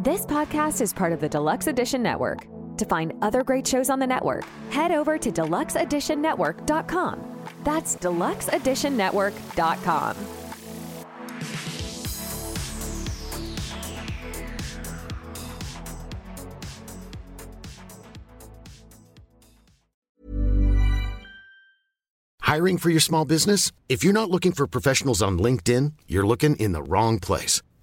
This podcast is part of the Deluxe Edition Network. To find other great shows on the network, head over to deluxeeditionnetwork.com. That's deluxeeditionnetwork.com. Hiring for your small business? If you're not looking for professionals on LinkedIn, you're looking in the wrong place.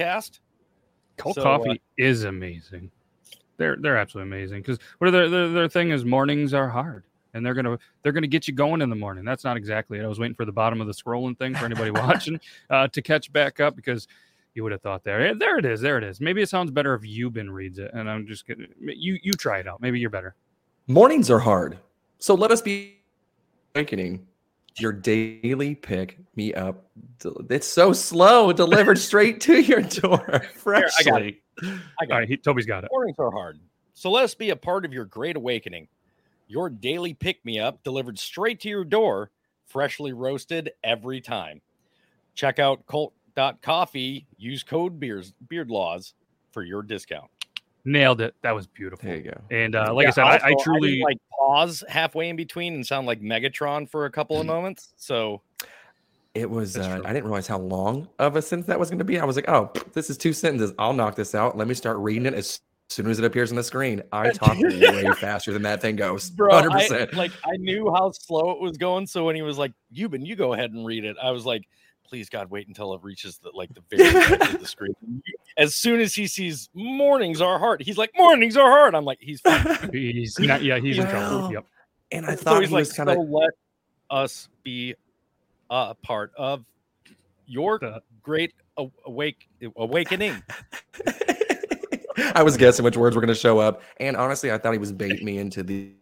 Cast. Cult So, coffee uh, is amazing. They're they're absolutely amazing because what their, their their thing is mornings are hard and they're gonna they're gonna get you going in the morning. That's not exactly it. I was waiting for the bottom of the scrolling thing for anybody watching uh, to catch back up because you would have thought there Eh, there it is there it is. Maybe it sounds better if Yuban reads it and I'm just gonna you you try it out. Maybe you're better. Mornings are hard. So let us be awakening. Your daily pick me up. It's so slow, delivered straight to your door. Freshly. I got it. I got right, it. he, Toby's got it. Mornings are hard. So let us be a part of your great awakening. Your daily pick me up delivered straight to your door, freshly roasted every time. Check out cult.coffee. Use code beers, beard laws for your discount. Nailed it. That was beautiful. There you go. And uh, like I Yeah, said, I, I also, truly didn't, like pause halfway in between and sound like Megatron for a couple of moments. So It was. Uh, true. I didn't realize how long of a sentence that was going to be. I was like, "Oh, this is two sentences. I'll knock this out. Let me start reading it as soon as it appears on the screen." I talk way faster than that thing goes. bro, Hundred I, percent. like I knew how slow it was going. So when he was like, "Yuban, you go ahead and read it," I was like, "Please, God, wait until it reaches the like the very edge of the screen." As soon as he sees mornings are hard, he's like, "Mornings are hard." I'm like, "He's fine." he's not yeah he's in trouble. Yep. And I so thought he's he like, was kind of. "So let us be a part of your The- great awake awakening." I was guessing which words were going to show up, and honestly, I thought he was baiting me into the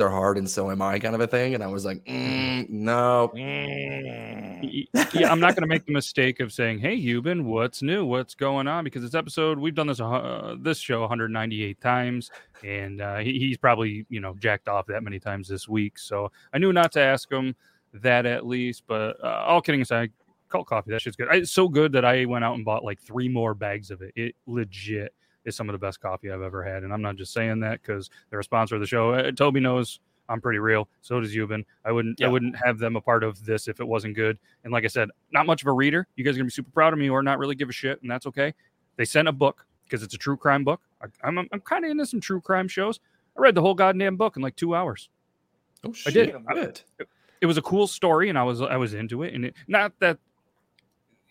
they're hard and so am I kind of a thing, and I was like, mm, no. Mm. Yeah, I'm not going to make the mistake of saying, "Hey, Yuban, what's new? What's going on?" Because this episode, we've done this uh, this show 198 times, and uh, he, he's probably you know jacked off that many times this week. So I knew not to ask him that at least. But uh, all kidding aside, cult coffee that shit's good. I, it's so good that I went out and bought like three more bags of it. It legit is some of the best coffee I've ever had, and I'm not just saying that because they're a sponsor of the show. Uh, Toby knows I'm pretty real. So does Yuban. I wouldn't I wouldn't have them a part of this if it wasn't good. And like I said, not much of a reader. You guys are gonna be super proud of me or not really give a shit, and that's okay. They sent a book because it's a true crime book. I, I'm I'm kind of into some true crime shows. I read the whole goddamn book in like two hours. Oh, I did. shit, good. It was a cool story, and I was I was into it. And it, not that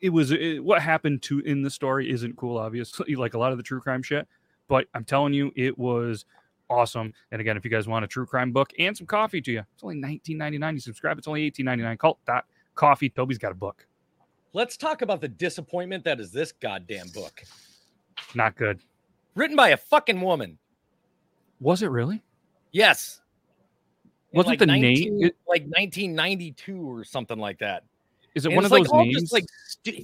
it was it, what happened to in the story isn't cool, obviously, like a lot of the true crime shit. But I'm telling you, it was awesome. And again, if you guys want a true crime book and some coffee to you, it's only 19.99. You subscribe, it's only 18.99. Cult dot coffee. Toby's got a book. Let's talk about the disappointment that is this goddamn book. Not good. Written by a fucking woman. Was it really? Yes. In Wasn't like the name- 19 it- like 1992 or something like that? Is it And one of like those all names? Just like,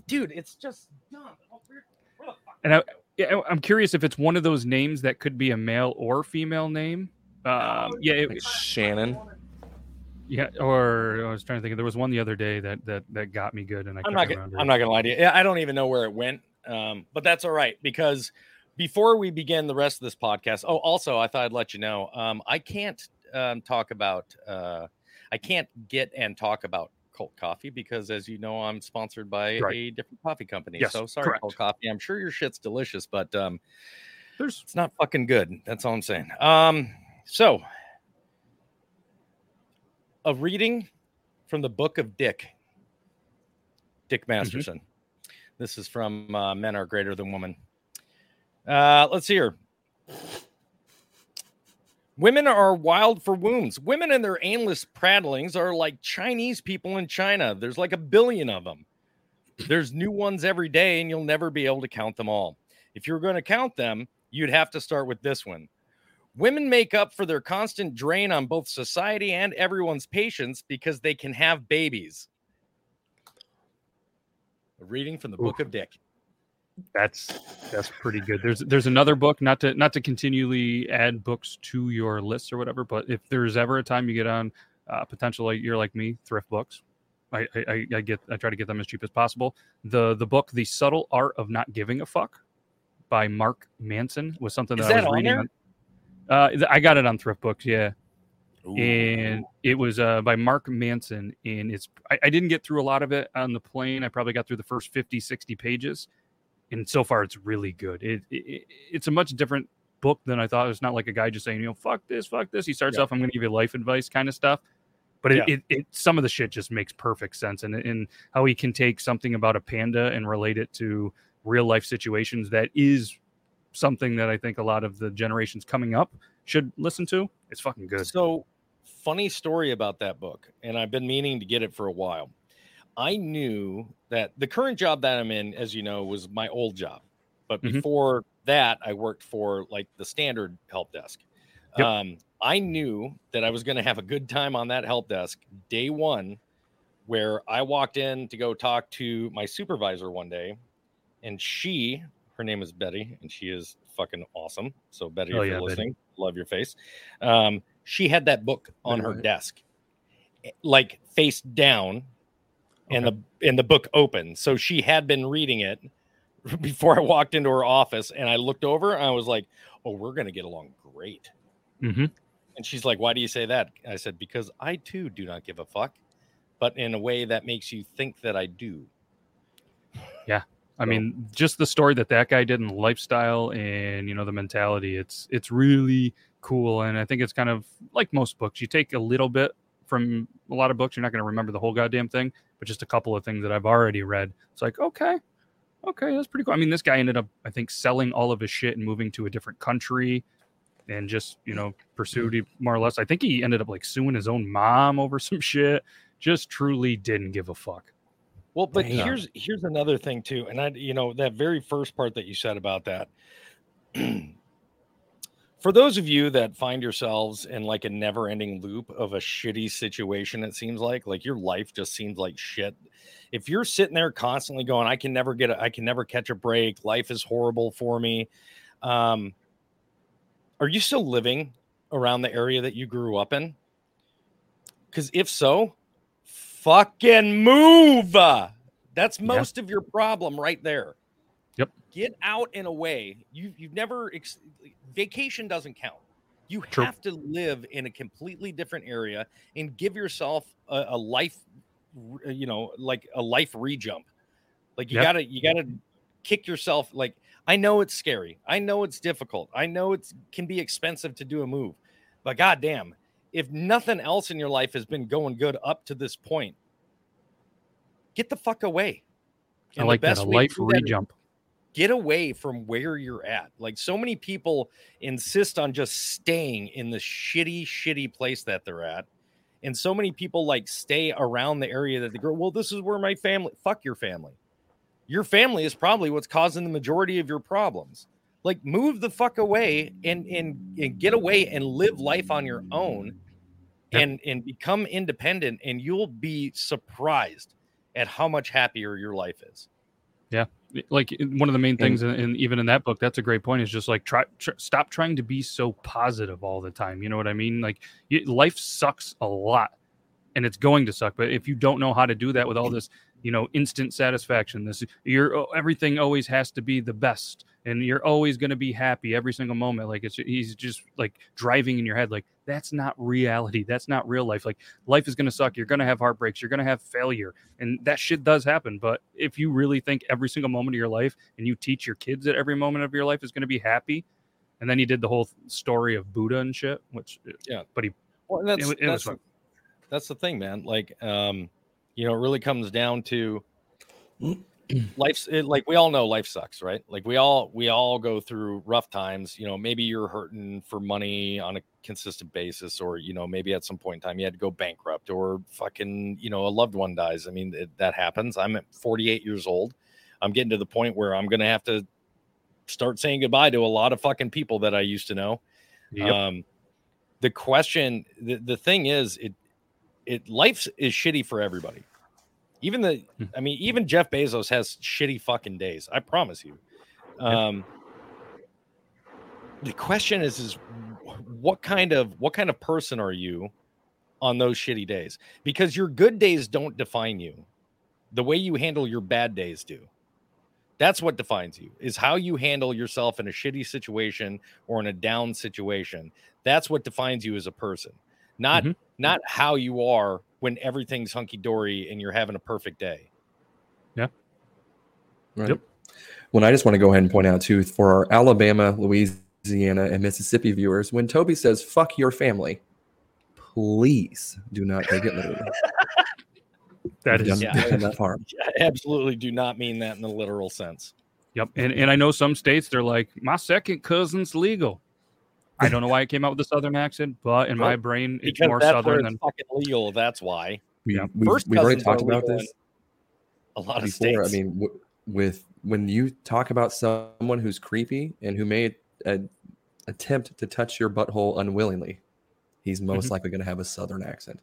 dude, it's just dumb. Where- where the fuck and I, Yeah, I- I'm curious if it's one of those names that could be a male or female name. Um, yeah, it, Like Shannon. yeah. Or I was trying to think. There was one the other day that that that got me good, and I I'm couldn't. Gonna. I'm not gonna lie to you. I don't even know where it went. Um, but that's all right because before we begin the rest of this podcast, oh, also I thought I'd let you know. Um, I can't um, talk about. Uh, I can't get and talk about Cult Coffee because, as you know, I'm sponsored by Right. a different coffee company. Yes, so sorry, correct. Cult Coffee. I'm sure your shit's delicious, but um, There's it's not fucking good. That's all I'm saying. Um, so a reading from the book of Dick, Dick Masterson. This is from uh, Men Are Greater Than Women. Uh, let's see here. Women are wild for wounds. Women and their aimless prattlings are like Chinese people in China. There's like a billion of them. There's new ones every day, and you'll never be able to count them all. If you're going to count them, you'd have to start with this one. Women make up for their constant drain on both society and everyone's patience because they can have babies. A reading from the Book of Dick. That's that's pretty good. There's there's another book, not to not to continually add books to your list or whatever, but if there's ever a time you get on uh, potential like you're like me, thrift books. I, I I- get I try to get them as cheap as possible. The the book The Subtle Art of Not Giving a Fuck by Mark Manson was something Is that, I was on reading on. Uh, I got it on thrift books, yeah, and it was uh, by Mark Manson. And it's I, I didn't get through a lot of it on the plane. I probably got through the first 50, 60 pages, and so far it's really good. It, it it's a much different book than I thought. It's not like a guy just saying, you know, fuck this, fuck this. He starts Yeah. off, I'm going to give you life advice kind of stuff. But it, Yeah. it, it, some of the shit just makes perfect sense, and and how he can take something about a panda and relate it to real life situations that is something that I think a lot of the generations coming up should listen to. It's fucking good. So, funny story about that book, and I've been meaning to get it for a while. I knew that the current job that I'm in, as you know, was my old job. But Mhm. before that, I worked for like the standard help desk. Yep. Um, I knew that I was going to have a good time on that help desk day one, where I walked in to go talk to my supervisor one day, and she, her name is Betty, and she is fucking awesome. So Betty, Oh, if yeah, you're Betty. listening, love your face. Um, she had that book on her Right. desk, eh, like face down, and the and the book opened. So she had been reading it before I walked into her office, and I looked over and I was like, "Oh, we're gonna get along great." hmm And she's like, "Why do you say that?" I said, "Because I too do not give a fuck, but in a way that makes you think that I do." Yeah. I So- mean, just the story that that guy did in lifestyle and you know the mentality. It's it's really cool, and I think it's kind of like most books. You take a little bit from a lot of books. You're not going to remember the whole goddamn thing, but just a couple of things that I've already read. It's like okay, okay, that's pretty cool. I mean, this guy ended up, I think, selling all of his shit and moving to a different country, and just you know pursued it more or less. I think he ended up like suing his own mom over some shit. Just truly didn't give a fuck. Well, but Damn. here's here's another thing too, and I you know that very first part that you said about that. For those of you that find yourselves in like a never-ending loop of a shitty situation, it seems like like your life just seems like shit. If you're sitting there constantly going, "I can never get, a, I can never catch a break. Life is horrible for me," um, are you still living around the area that you grew up in? Because if so, fucking move. That's Yeah. most of your problem right there. Yep. Get out and away. You you've never ex- vacation doesn't count. You True. have to live in a completely different area and give yourself a, a life, you know, like a life rejump. Like you Yep. gotta you gotta kick yourself. Like I know it's scary. I know it's difficult. I know it can be expensive to do a move, but goddamn, if nothing else in your life has been going good up to this point, get the fuck away. I And the like that. A best way to life do that rejump. Get away from where you're at. Like so many people insist on just staying in the shitty, shitty place that they're at. And so many people like stay around the area that they go, well, this is where my family, fuck your family. Your family is probably what's causing the majority of your problems. Like move the fuck away and and, and get away and live life on your own Yep. and and become independent and you'll be surprised at how much happier your life is. Like one of the main things, and, and even in that book, that's a great point. Is just like try, tr- stop trying to be so positive all the time. You know what I mean? Like you, life sucks a lot, and it's going to suck. But if you don't know how to do that with all this, you know, instant satisfaction, this you're oh, everything always has to be the best, and you're always going to be happy every single moment. Like it's he's just like driving in your head. Like that's not reality. That's not real life. Like life is going to suck. You're going to have heartbreaks. You're going to have failure. And that shit does happen. But if you really think every single moment of your life and you teach your kids that every moment of your life is going to be happy, and then he did the whole story of Buddha and shit, which, Yeah. but he, Well, and that's it, it that's, fun. that's the thing, man. Like, um, you know, it really comes down to life's it, like we all know life sucks, right? Like we all we all go through rough times. You know, maybe you're hurting for money on a consistent basis, or you know, maybe at some point in time you had to go bankrupt, or fucking, you know, a loved one dies. I mean, it, that happens. I'm at 48 years old. I'm getting to the point where I'm gonna have to start saying goodbye to a lot of fucking people that I used to know. Yep. Um, the question, the, the thing is, it it life is shitty for everybody. Even the, Hmm. I mean, even Jeff Bezos has shitty fucking days. I promise you. Um, the question is, is what kind of what kind of person are you on those shitty days? Because your good days don't define you. The way you handle your bad days do. That's what defines you. Is how you handle yourself in a shitty situation or in a down situation. That's what defines you as a person. Not Mhm. not how you are when everything's hunky dory and you're having a perfect day. Right. Yep. When I just want to go ahead and point out too for our Alabama, Louisiana, and Mississippi viewers, when Toby says "fuck your family," please do not take it literally. that We've is, done, Yeah. we've done enough harm. I absolutely do not mean that in the literal sense. Yep. And and I know some states they're like, my second cousin's legal. I don't know why it came out with the southern accent, but in my brain, it's Because more that's southern than fucking legal. That's why. We, Yeah. we've, First we've already talked about this A lot of before. states. I mean, w- with when you talk about someone who's creepy and who made an attempt to touch your butthole unwillingly, he's most Mhm. likely going to have a southern accent.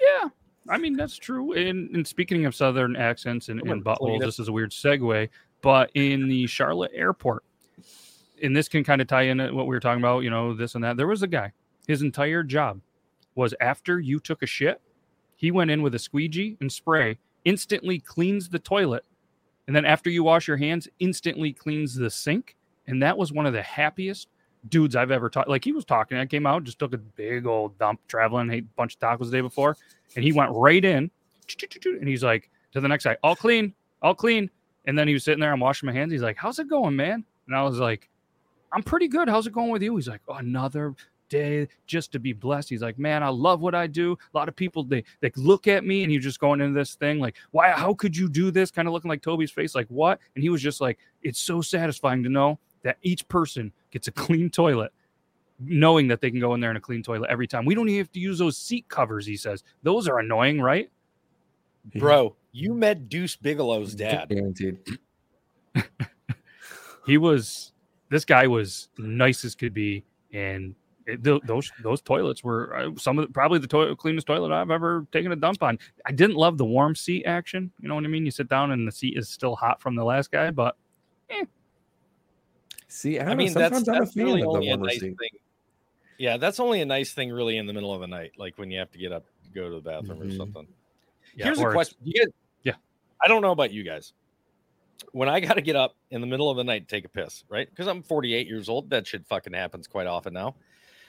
Yeah, I mean that's true. And, and speaking of southern accents and, I'm and gonna buttholes, this is a weird segue. But in the Charlotte airport, and this can kind of tie in at what we were talking about, you know, this and that. There was a guy. His entire job was after you took a shit, he went in with a squeegee and spray, instantly cleans the toilet, and then after you wash your hands, instantly cleans the sink. And that was one of the happiest dudes I've ever talked. Like he was talking, I came out, just took a big old dump, traveling, ate a bunch of tacos the day before, and he went right in, and he's like to the next guy, all clean, all clean. And then he was sitting there, I'm washing my hands. He's like, "How's it going, man?" And I was like, "I'm pretty good. How's it going with you?" He's like, oh, "Another day just to be blessed." He's like, "Man, I love what I do. A lot of people they they look at me, and you're just going into this thing like, why? How could you do this?" Kind of looking like Toby's face, like what? And he was just like, "It's so satisfying to know that each person gets a clean toilet." Knowing that they can go in there in a clean toilet every time. We don't even have to use those seat covers, he says. Those are annoying, right? Bro, you met Deuce Bigalow's dad. Guaranteed. he was this guy was nice as could be and it, th- those those toilets were uh, some of the, probably the toilet cleanest toilet I've ever taken a dump on. I didn't love the warm seat action. You know what I mean? You sit down and the seat is still hot from the last guy, but See, I, I mean, know, that's, sometimes I'm a that's really of the only a nice thing. Yeah, that's only a nice thing, really, in the middle of the night, like when you have to get up, go to the bathroom or Mhm. something. yeah, Here's or a question: you guys, Yeah. I don't know about you guys. When I got to get up in the middle of the night to take a piss, right? Because I'm 48 years old, that shit fucking happens quite often now.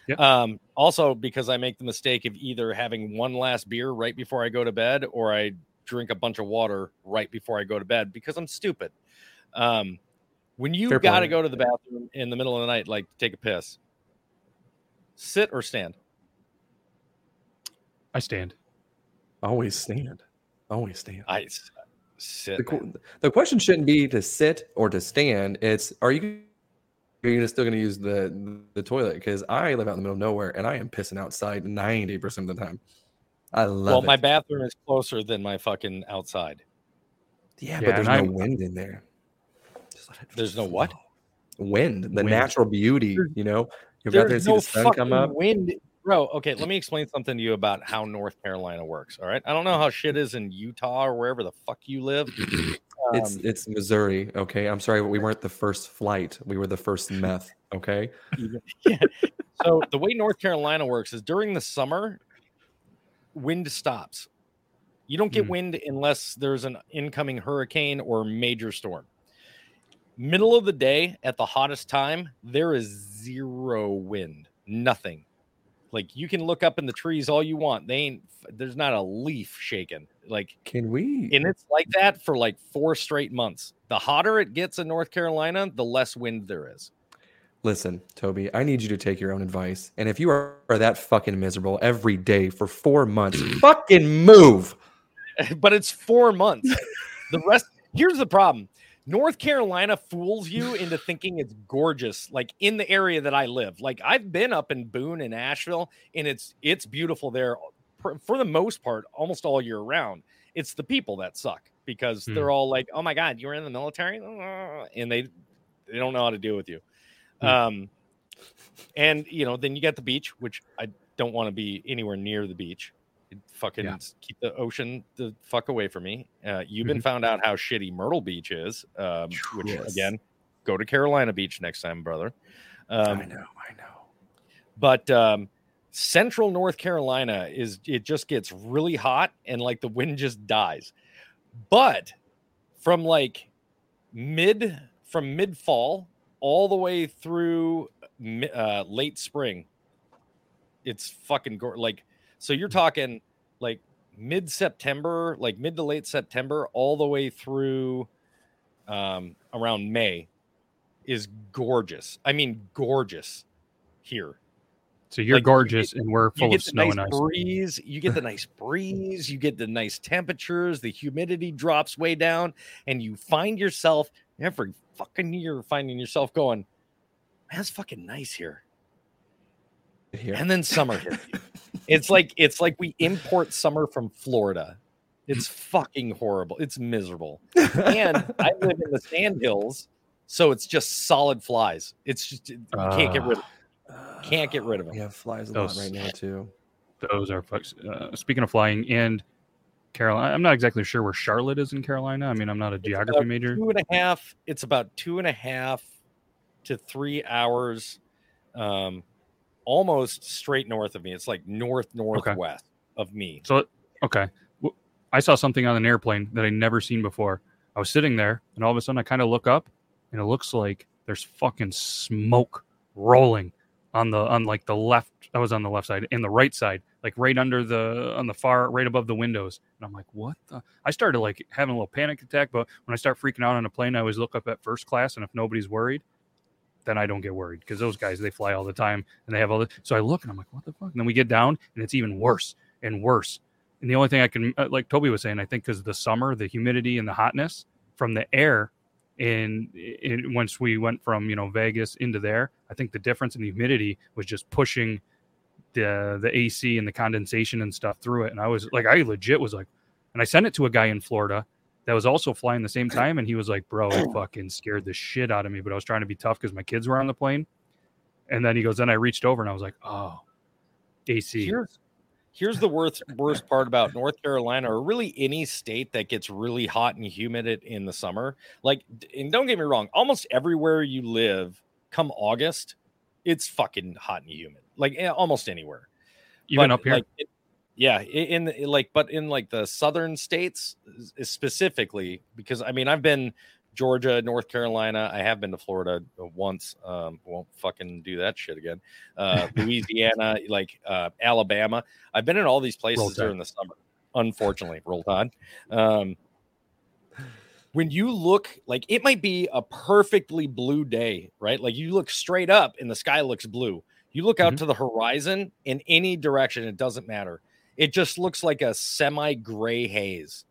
Yeah. Um, also because I make the mistake of either having one last beer right before I go to bed, or I drink a bunch of water right before I go to bed because I'm stupid. Um, when you Fair got to point. go to the bathroom in the middle of the night, like take a piss, sit or stand. I stand. Always stand. Always stand. I sit. The, the question shouldn't be to sit or to stand. It's are you are you still going to use the the toilet? Because I live out in the middle of nowhere and I am pissing outside ninety percent of the time. I love Well, it. my bathroom is closer than my fucking outside. yeah, Yeah, but there's no I'm- wind in there. Just let it There's no what? Wind, the Wind. natural beauty. You know, you've got there to There's see the sun come up. wind, bro. Okay, let me explain something to you about how North Carolina works. All right, I don't know how shit is in Utah or wherever the fuck you live. it's Um, it's Missouri. Okay, I'm sorry, but we weren't the first flight. We were the first meth. Okay, yeah. So the way North Carolina works is during the summer, wind stops. You don't get Mm. wind unless there's an incoming hurricane or major storm. Middle of the day at the hottest time, there is zero wind, nothing. Like you can look up in the trees all you want. They ain't there's not a leaf shaking. Like can we? and it's like that for like four straight months. The hotter it gets in North Carolina, the less wind there is. Listen, Toby, I need you to take your own advice. And if you are, are that fucking miserable every day for four months, fucking move. but it's four months. The rest here's the problem. North Carolina fools you into thinking it's gorgeous, like in the area that I live. Like I've been up in Boone and Asheville, and it's it's beautiful there for, the most part, almost all year round. It's the people that suck because Hmm. they're all like, "Oh my god, you were in the military," and they they don't know how to deal with you. Hmm. Um, and you know, then you got the beach, which I don't want to be anywhere near the beach. Fucking Yeah. keep the ocean the fuck away from me. Uh, you've Mm-hmm. been found out how shitty Myrtle Beach is, um, which Yes. again, go to Carolina Beach next time, brother. Um, I know, I know. but um, central North Carolina is it just gets really hot and like the wind just dies. But from like mid from mid fall all the way through uh, late spring, it's fucking go- like so you're talking like mid September, like mid to late September, all the way through um, around May is gorgeous. I mean, gorgeous here So you're Like, you gorgeous, and we're full of snow nice and ice. breeze. You get the nice breeze. You get the nice temperatures. The humidity drops way down, and you find yourself every fucking year finding yourself going, "Man, it's fucking nice here." Here. And then summer hits. you. It's like it's like we import summer from Florida. It's fucking horrible. It's miserable. And I live in the sand hills, so it's just solid flies. It's just you can't get rid of. Can't get rid of 'em. We have flies a Those- lot right now too. Those are. Uh, speaking of flying, and Carolina, I'm not exactly sure where Charlotte is in Carolina. I mean, I'm not a geography major. Two and a half. It's about two and a half to three hours, um, almost straight north of me. It's like north northwest of me. So, okay, I saw something on an airplane that I never seen before. I was sitting there, and all of a sudden, I kind of look up, and it looks like there's fucking smoke rolling on the on like the left. I was on the left side and the right side, like right under the on the far right above the windows. And I'm like, what? the? I started like having a little panic attack. But when I start freaking out on a plane, I always look up at first class, and if nobody's worried, then I don't get worried because those guys they fly all the time and they have all the. So I look and I'm like, what the fuck? And then we get down and it's even worse and worse. And the only thing I can, uh, like Toby was saying, I think because the summer, the humidity and the hotness from the air, and once we went from you know Vegas into there, I think the difference in the humidity was just pushing the the AC and the condensation and stuff through it. And I was like, I legit was like, and I sent it to a guy in Florida that was also flying the same time, and he was like, "Bro, it fucking scared the shit out of me." But I was trying to be tough because my kids were on the plane. And then he goes, then I reached over and I was like, "Oh, AC." Here's here's the worst worst part about North Carolina or really any state that gets really hot and humid in the summer. Like, and don't get me wrong, almost everywhere you live, come August, it's fucking hot and humid. Like eh, almost anywhere. Even But, up here. like, it- yeah, i- in, like, but in like the southern states specifically, because I mean, I've been Georgia, North Carolina. I have been to Florida uh, once. Um, won't fucking do that shit again. Uh, Louisiana, like uh, Alabama. I've been in all these places during the summer. Unfortunately, roll tide. Um, when you look like it might be a perfectly blue day, right? Like you look straight up and the sky looks blue. You look out Mhm. to the horizon in any direction, it doesn't matter. It just looks like a semi gray haze.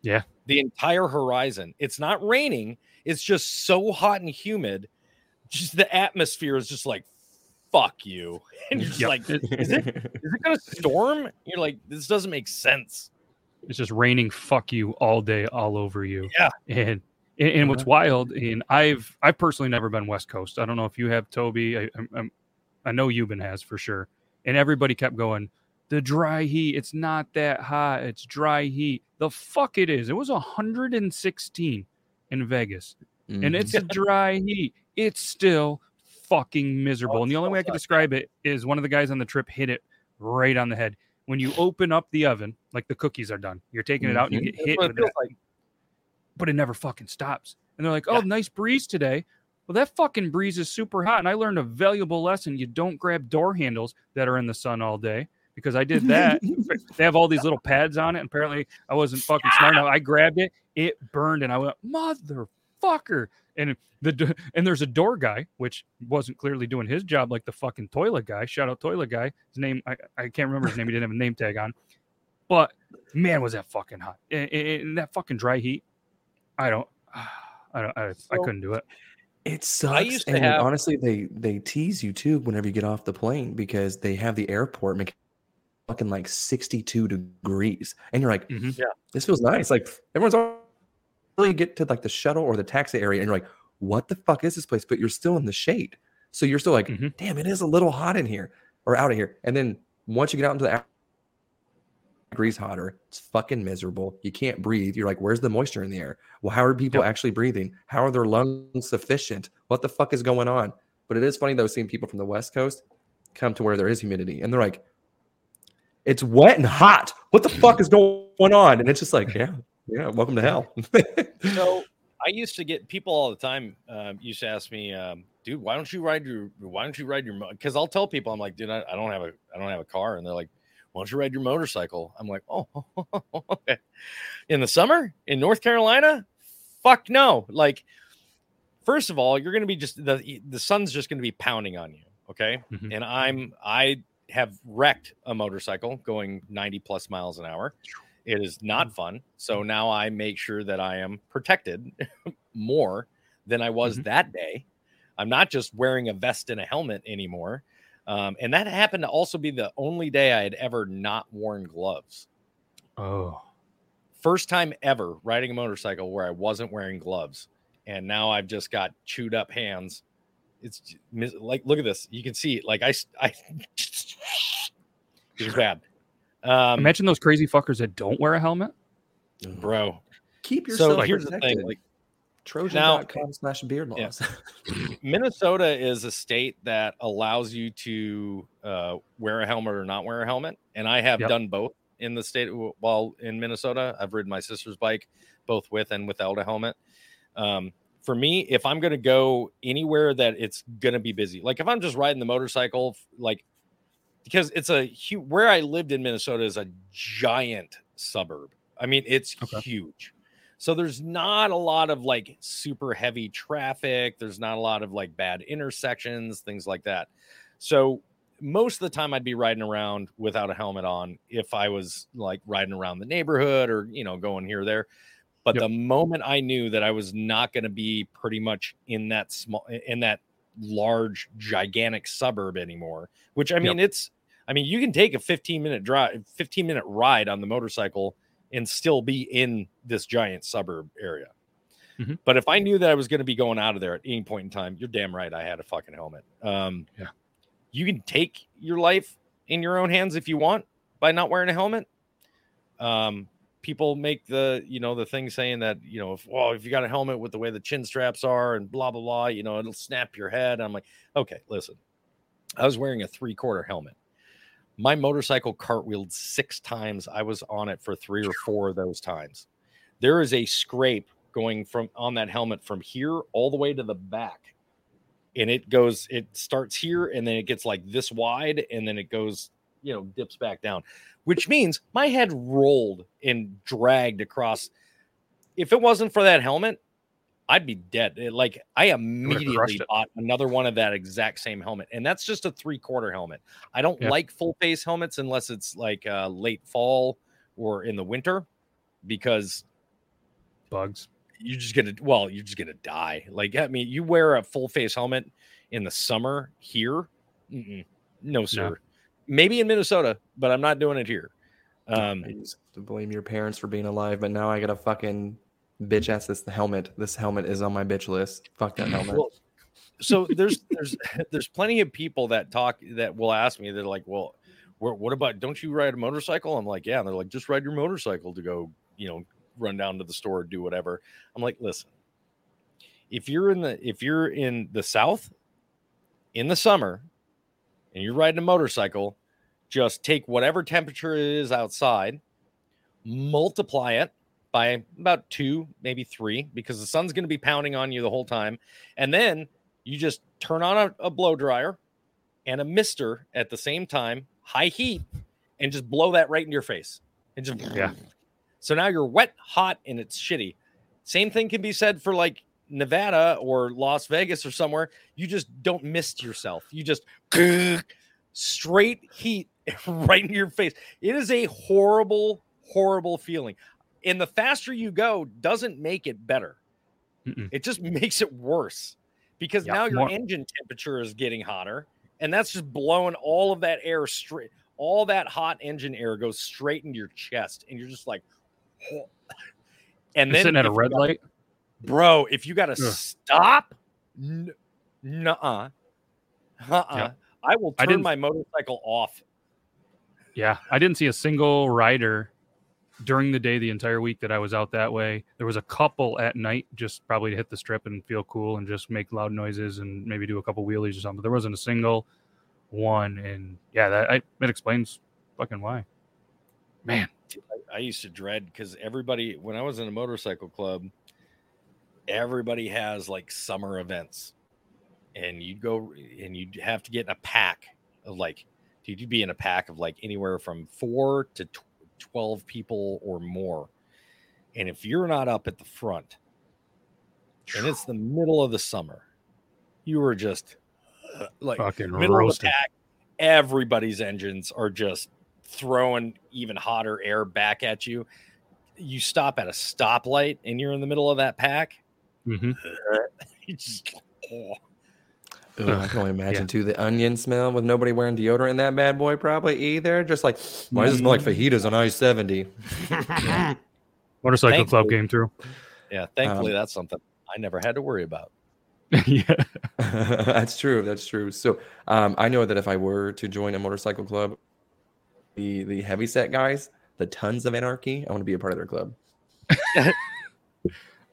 Yeah. The entire horizon. It's not raining, it's just so hot and humid. Just the atmosphere is just like, fuck you. And you're just Yep. like, is it, is it gonna storm? You're like, this doesn't make sense. it's just raining fuck you all day all over you Yeah. and and, and what's wild and i've i've personally never been west coast i don't know if you have toby i I'm, I'm, i know Yuban has for sure and everybody kept going the dry heat it's not that hot it's dry heat the fuck it is it was 116 in Vegas, and Mhm. it's a dry heat. It's still fucking miserable. Oh, and the only way I can describe it is one of the guys on the trip hit it right on the head. When you open up the oven, like the cookies are done, you're taking it out and you Mhm. get hit it with feels that, like. but it never fucking stops. And they're like, "Oh, Yeah. nice breeze today." Well, that fucking breeze is super hot, and I learned a valuable lesson. You don't grab door handles that are in the sun all day because I did that. they have all these little pads on it. And apparently, I wasn't fucking smart enough. I grabbed it, it burned, and I went, "Motherfucker!" And the and there's a door guy, which wasn't clearly doing his job like the fucking toilet guy. Shout out toilet guy. His name I, I can't remember his name. He didn't have a name tag on, but man, was that fucking hot. And, and- and that fucking dry heat. I don't. I don't. I, I couldn't do it. It sucks. used to and have- honestly, they they tease you too whenever you get off the plane because they have the airport make fucking like 62 degrees, and you're like, Mhm. Yeah. this feels nice. Like everyone's all you get to like the shuttle or the taxi area, and you're like, what the fuck is this place? But you're still in the shade, so you're still like, Mhm. damn, it is a little hot in here or out of here. And then once you get out into the out- degrees hotter, it's fucking miserable. You can't breathe. You're like, where's the moisture in the air? Well, how are people Yep. actually breathing? How are their lungs sufficient? What the fuck is going on? But it is funny though, seeing people from the West Coast come to where there is humidity and they're like, it's wet and hot. What the fuck is going on? And it's just like, yeah, yeah, welcome to hell. So I used to get people all the time um, used to ask me, um, dude, why don't you ride your why don't you ride your because I'll tell people I'm like, dude, I, I don't have a I don't have a car, and they're like, why don't you ride your motorcycle? I'm like, oh, okay. In the summer in North Carolina, fuck no. Like, first of all, you're gonna be just the the sun's just gonna be pounding on you, okay? Mhm. And I'm I have wrecked a motorcycle going 90 plus miles an hour. It is not fun. So now I make sure that I am protected more than I was that day. I'm not just wearing a vest and a helmet anymore. Um, and that happened to also be the only day I had ever not worn gloves. Oh, First time ever riding a motorcycle where I wasn't wearing gloves. And now I've just got chewed up hands. It's like, look at this. You can see it. Like, I it was bad. Um, imagine those crazy fuckers that don't wear a helmet. bro. Keep So yourself here's the protected. thing. Like, Trojan.com slash beard Yeah. Minnesota is a state that allows you to uh, wear a helmet or not wear a helmet, and I have Yep. done both in the state. While in Minnesota, I've ridden my sister's bike both with and without a helmet. Um, for me, if I'm going to go anywhere that it's going to be busy, like if I'm just riding the motorcycle, like because it's a huge where I lived in Minnesota is a giant suburb. I mean, it's Okay. huge. So there's not a lot of like super heavy traffic. There's not a lot of like bad intersections, things like that. So most of the time I'd be riding around without a helmet on if I was like riding around the neighborhood or, you know, going here or there. But Yep. the moment I knew that I was not going to be pretty much in that small, in that large, gigantic suburb anymore, which I mean, it's, I mean, you can take a 15 minute drive, 15 minute ride on the motorcycle and still be in this giant suburb area. Mhm. But if I knew that I was going to be going out of there at any point in time, you're damn right. I had a fucking helmet. Um, Yeah. You can take your life in your own hands if you want by not wearing a helmet. Um, people make the, you know, the thing saying that, you know, if, well, if you got a helmet with the way the chin straps are and blah, blah, blah, you know, it'll snap your head. I'm like, okay, listen, I was wearing a three quarter helmet my motorcycle cartwheeled six times. I was on it for three or four of those times. There is a scrape going from on that helmet from here all the way to the back. And it goes, it starts here and then it gets like this wide and then it goes, you know, dips back down, which means my head rolled and dragged across. If it wasn't for that helmet, I'd be dead. It- like I immediately bought another one of that exact same helmet, and that's just a three quarter helmet. I don't Yeah. like full face helmets unless it's like uh, late fall or in the winter, because Bugs. you're just gonna well, you're just gonna die. Like I mean, you wear a full face helmet in the summer here, mm-mm, no sir. Maybe in Minnesota, but I'm not doing it here. Um, to blame your parents for being alive, but now I got to fucking bitch ass this helmet. This helmet is on my bitch list. Fuck that helmet. Well, so there's there's there's plenty of people that talk that will ask me they're like well where, what about don't you ride a motorcycle i'm like yeah and they're like just ride your motorcycle to go you know run down to the store do whatever i'm like listen if you're in the if you're in the south in the summer and you're riding a motorcycle, just take whatever temperature it is outside, multiply it by about two, maybe three, because the sun's going to be pounding on you the whole time. And then you just turn on a, a blow dryer and a mister at the same time, high heat, and just blow that right into your face. And just Yeah. So now you're wet, hot, and it's shitty. Same thing can be said for like Nevada or Las Vegas or somewhere. You just don't mist yourself. You just straight heat right in your face. It is a horrible, horrible feeling. And the faster you go doesn't make it better. Mm-mm. It just makes it worse because now your more- engine temperature is getting hotter, and that's just blowing all of that air straight. All that hot engine air goes straight into your chest, and you're just like, "Oh." and You're then sitting at a red got- light. Bro. If you got to stop, n- nuh-uh, uh-uh. Yeah. I will turn didn't- my motorcycle off. Yeah, I didn't see a single rider during the day the entire week that I was out that way. There was a couple at night, just probably to hit the strip and feel cool and just make loud noises and maybe do a couple wheelies or something. But there wasn't a single one, and yeah, that I, that explains fucking why. Man, I, I used to dread because everybody, when I was in a motorcycle club, everybody has like summer events, and you'd go and you'd have to get in a pack of like, dude, you'd be in a pack of like anywhere from four to tw- twelve people or more, and if you're not up at the front, and it's the middle of the summer, you were just uh, like fucking middle of the pack. Everybody's engines are just throwing even hotter air back at you. You stop at a stoplight and you're in the middle of that pack. hmm just, oh. Ugh, I can only imagine Yeah. too the onion smell with nobody wearing deodorant in that bad boy probably either. Just like why does it smell like fajitas on I seventy? Motorcycle club came through. Yeah, thankfully Um, that's something I never had to worry about. yeah, that's true. That's true. So um, I know that if I were to join a motorcycle club, the the heavy set guys, the tons of anarchy, I want to be a part of their club.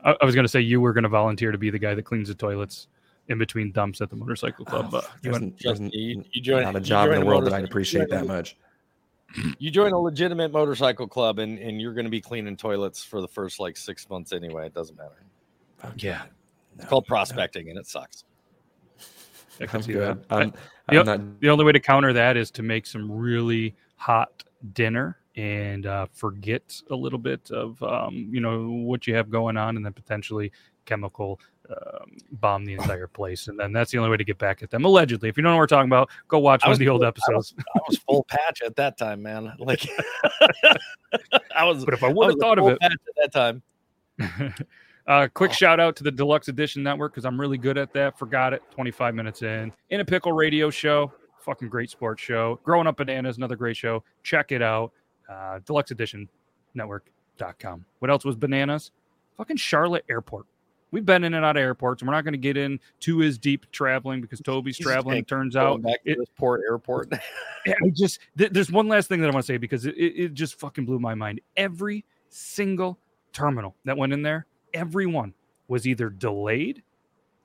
I, I was gonna say you were gonna volunteer to be the guy that cleans the toilets in between dumps at the motorcycle club, oh, but you There's, went, there's Just- you- you join- not a you job in the world that I'd appreciate that much. You join a legitimate motorcycle club and, and you're going to be cleaning toilets for the first like six months anyway. It doesn't matter. Fuck yeah, It's called prospecting and it sucks. I can I'm see good. that. I'm, Yep. I'm not the only way to counter that is to make some really hot dinner and uh, forget a little bit of um, you know what you have going on and then potentially chemical um, bomb the entire place and then that's the only way to get back at them allegedly if you don't know what we're talking about go watch one of the old full- I episodes I was full patch at that time, man. Like I was but if i would have thought of it patch at that time. uh, quick shout out to the Deluxe Edition Network because I'm really good at that. Forgot it 25 minutes in. In a Pickle radio show. Fucking great sports show. Growing Up Bananas, another great show. Check it out. Uh, Deluxe Edition Network.com. What else was bananas? Fucking Charlotte Airport. We've been in and out of airports, and we're not going to get in too as deep traveling because Toby's Jesus, traveling. Turns out back to it, this port airport. yeah, I just th- there's one last thing that I want to say because it, it, it just fucking blew my mind. Every single terminal that went in there, everyone was either delayed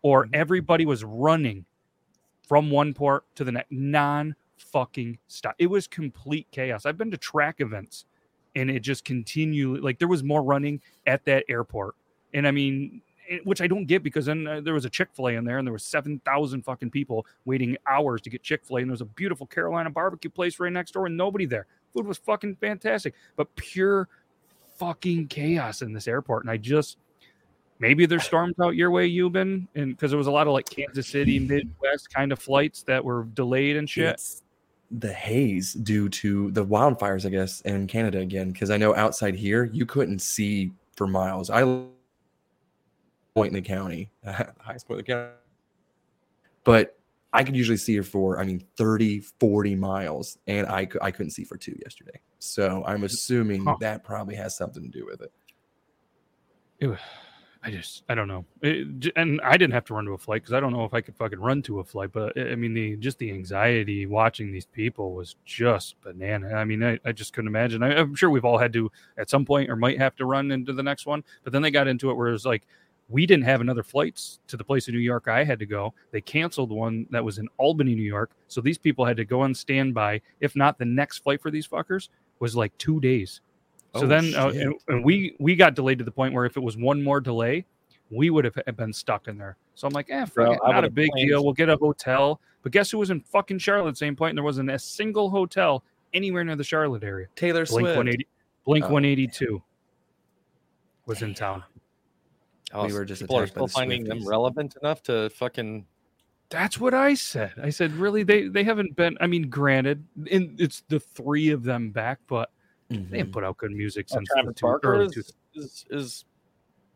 or everybody was running from one port to the next, non fucking stop. It was complete chaos. I've been to track events and it just continually like there was more running at that airport. And I mean, it- which I don't get because then uh, there was a Chick fil A in there and there was 7,000 fucking people waiting hours to get Chick fil A. And there was a beautiful Carolina barbecue place right next door and nobody there. Food was fucking fantastic, but pure fucking chaos in this airport. And I just, maybe there's storms out your way, Yuban, and because there was a lot of like Kansas City, Midwest kind of flights that were delayed and shit. It's the haze due to the wildfires, I guess, in Canada again. Because I know outside here you couldn't see for miles. I point in the county, highest point in the county, but I could usually see her for, I mean, 30, 40 miles, and I, I couldn't see for two yesterday. So I'm assuming Huh. that probably has something to do with it. I just, I don't know. It, and I didn't have to run to a flight because I don't know if I could fucking run to a flight. But I mean, the just the anxiety watching these people was just banana. I mean, I, I just couldn't imagine. I, I'm sure we've all had to at some point or might have to run into the next one. But then they got into it where it was like, We didn't have another flights to the place in New York I had to go. They canceled one that was in Albany, New York. So these people had to go on standby. If not, the next flight for these fuckers was like two days. So Oh, then, uh, and, and we we got delayed to the point where if it was one more delay, we would have been stuck in there. So I'm like, eh, fuck Bro, not a big planned- deal. We'll get a hotel. But guess who was in fucking Charlotte at the same point? And there wasn't a single hotel anywhere near the Charlotte area. Taylor Blink Swift. 180, Blink Oh. 182 was in town. Oh, We were just people are still the finding them relevant enough to fucking. That's what I said. I said, really? They they haven't been. I mean, granted, in, it's the three of them back, but they Mhm. haven't put out good music Oh, since the Travis two, Barker early is, two- is is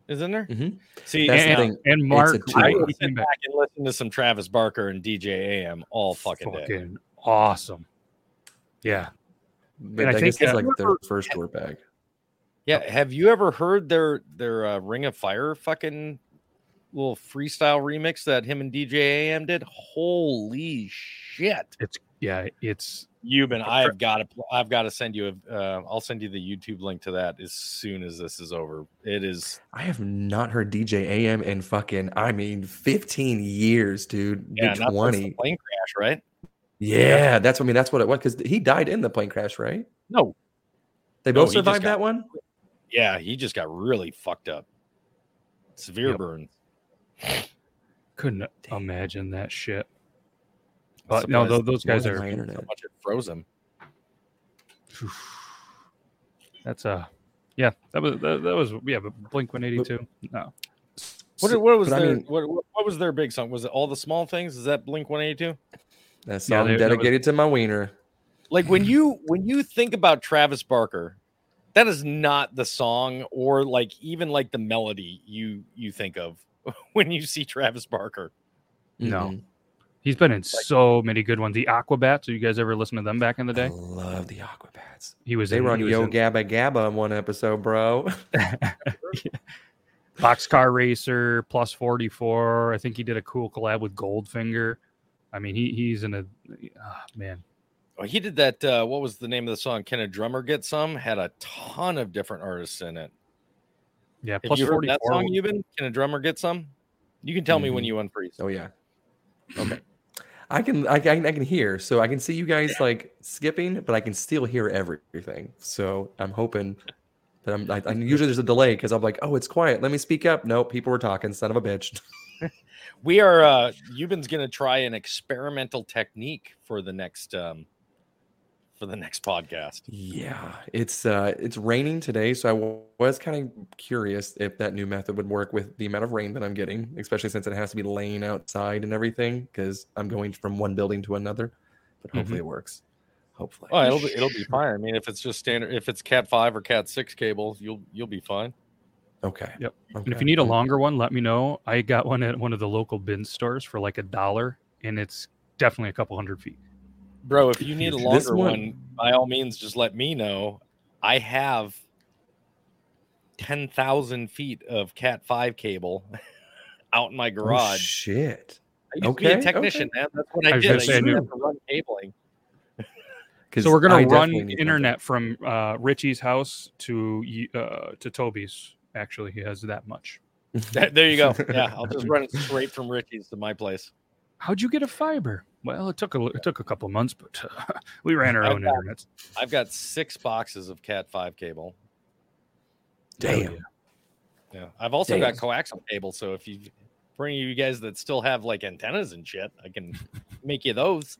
is in there. Mhm. See, That's the and, thing. and Mark. I he sit back. back and listen to some Travis Barker and DJ AM all fucking day. awesome. Yeah, But I I, think, guess it's uh, like their first tour back. Yeah, have you ever heard their their uh, Ring of Fire fucking little freestyle remix that him and DJ AM did? Holy shit! it's yeah, it's Yuban, I've got to I've got to send you a uh, I'll send you the YouTube link to that as soon as this is over. It is I have not heard DJ AM in fucking, I mean, 15 years, dude. yeah, Maybe not since 20. the plane crash, right? Yeah, that's what I mean. That's what it was because he died in the plane crash, right? No, They both he just survived got- that one. yeah, he just got really fucked up, severe Yep. burns. couldn't imagine that shit. I'm But no, surprised those guys are. than my so much it froze him. That's a yeah. That was that, that was yeah. But Blink One Eighty Two. No, What, what was but I their mean, what, what what was their big song? Was it all the small things? Is that Blink One Eighty Two? that Yeah, song they- that was- dedicated to my wiener. Like when you when you think about Travis Barker, that is not the song or like even like the melody you you think of when you see Travis Barker. Mm-hmm. No. Mm-mm. He's been in so many good ones. The Aquabats. So you guys ever listen to them back in the day? I day? love the Aquabats. He was They in, were on Yo in Gabba Gabba in one episode, bro. Boxcar Racer plus forty four. I think he did a cool collab with Goldfinger. I mean, he he's in a ah, man. Oh, he did that. Uh, what was the name of the song? Can a drummer get some? Had a ton of different artists in it. Yeah, Have plus you heard forty that four. song? Even can a drummer get some? You can tell me when Mhm. you unfreeze. oh yeah. Okay. I can I can I can hear, so I can see you guys like skipping, but I can still hear everything. So I'm hoping that I'm. I, I usually there's a delay because I'm like, oh, it's quiet. Let me speak up. No, people were talking. Son of a bitch. We are. uh Yuban's going to try an experimental technique for the next um for the next podcast. Yeah, it's uh it's raining today, so I w- was kind of curious if that new method would work with the amount of rain that I'm getting, especially since it has to be laying outside and everything because I'm going from one building to another. But hopefully it works. Hopefully. Oh, it'll be it'll be fine. I mean, if it's just standard, if it's Cat five or Cat six cable, you'll you'll be fine. Okay. Yep. And if you need a longer one, let me know. I got one at one of the local bin stores for like a dollar, and it's definitely a couple hundred feet. Bro, if you need a longer one- one, by all means, just let me know. I have ten thousand feet of Cat five cable out in my oh, garage. shit. I used to be a okay, technician, man. That's what I, I did. I used to have to run cabling. 'Cause So we're gonna run definitely need internet from uh, Richie's house to uh, to Toby's. Actually, he has that much. There there you go. Yeah, I'll just run it straight from Richie's to my place. How'd you get a fiber? Well, it took a it took a couple months, but uh, we ran our I've own got- internet. I've got six boxes of Cat five cable. Damn. Yeah, I've also Damn. got coaxial cable. So if you, for any of you guys that still have like antennas and shit, I can make you those.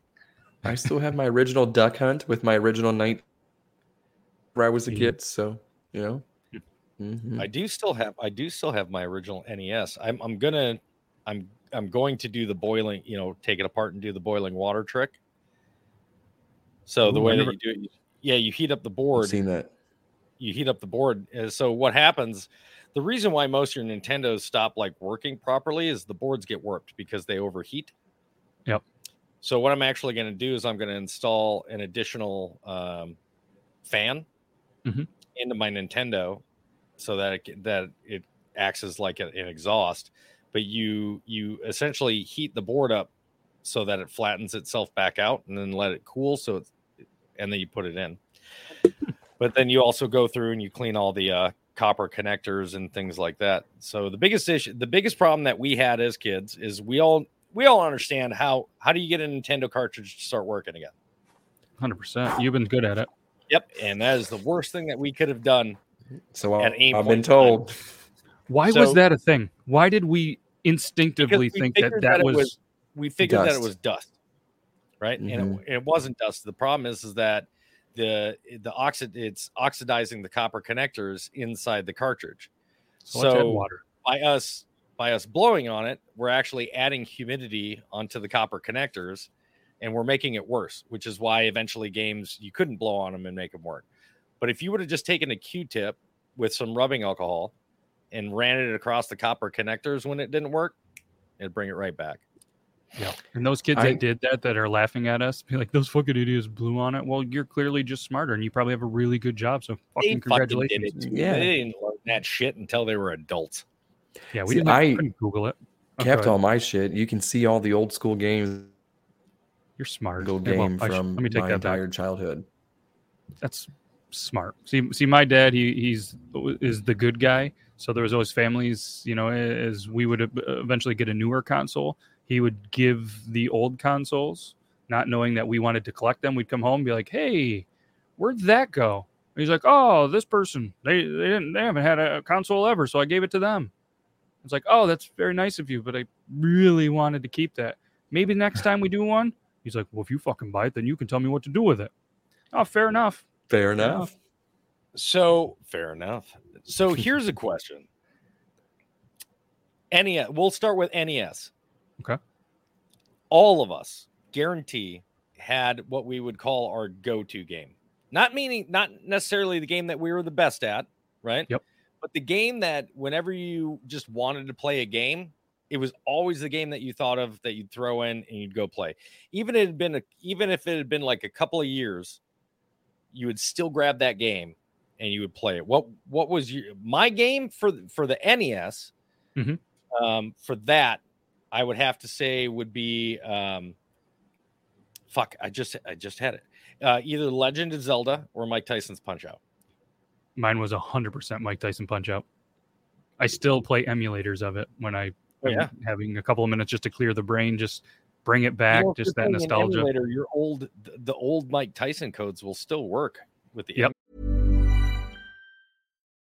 I still have my original duck hunt with my original night where I was a kid, so you know. Mhm. I do still have I do still have my original NES. I'm I'm gonna I'm I'm going to do the boiling, you know, take it apart and do the boiling water trick. So the way I that you do it, yeah, you heat up the I've board. seen that. You heat up the board. uh, So what happens? The reason why most of your Nintendos stop like working properly is the boards get warped because they overheat. Yep. So what I'm actually going to do is I'm going to install an additional um, fan Mhm. into my Nintendo, so that it, that it acts as like a- an exhaust. But you you essentially heat the board up so that it flattens itself back out, and then let it cool. So it's and then you put it in. but then you also go through and you clean all the uh, copper connectors and things like that. So the biggest issue, the biggest problem that we had as kids is we all we all understand how how do you get a Nintendo cartridge to start working again? Hundred percent. You've been good at it. Yep, and that is the worst thing that we could have done. So At I, any I've been in time. told. Why So- was that a thing? Why did we instinctively we think that figured that it was, we figured that it was dust, right? And Mhm. it, it wasn't dust. The problem is is that the the oxid it's oxidizing the copper connectors inside the cartridge. so So water? by us by us blowing on it, we're actually adding humidity onto the copper connectors and we're making it worse, which is why eventually games you couldn't blow on them and make them work. But if you would have just taken a Q-tip with some rubbing alcohol and ran it across the copper connectors when it didn't work, it'd bring it right back. Yeah. And those kids I- that did that that are laughing at us, be like, those fucking idiots blew on it. Well, you're clearly just smarter and you probably have a really good job. So They fucking fucking did congratulations. it. too. Yeah. They didn't learn that shit until they were adults. Yeah, we See, didn't I Google it. Oh, Kept all my shit. You can see all the old school games, You're smart. go Yeah, well, game I sh- from let me take my that back. entire childhood. that's smart. See, see, my dad, he he's is the good guy. So there was always families, you know, as we would eventually get a newer console, he would give the old consoles, not knowing that we wanted to collect them. We'd come home and be like, "Hey, where'd that go?" And he's like, "Oh, this person, they they didn't they haven't had a console ever, so I gave it to them." It's like, "Oh, that's very nice of you, but I really wanted to keep that. Maybe next time we do one." He's like, "Well, if you fucking buy it, then you can tell me what to do with it." Oh, fair enough. Fair enough. So fair enough. So here's a question. NES. We'll start with NES. Okay. All of us guarantee had what we would call our go-to game. Not meaning not necessarily the game that we were the best at, right? Yep. But the game that whenever you just wanted to play a game, it was always the game that you thought of that you'd throw in and you'd go play. Even it had been a, even if it had been like a couple of years, you would still grab that game and you would play it. What what was your my game for for the NES? Mhm. Um, for that, I would have to say would be um, fuck. I just I just had it. Uh, either Legend of Zelda or Mike Tyson's Punch Out. Mine was hundred percent Mike Tyson Punch Out. I still play emulators of it when I Oh, yeah. having a couple of minutes just to clear the brain, just bring it back, You know, just that nostalgia. emulator, your old the, old Mike Tyson codes will still work with the Yep.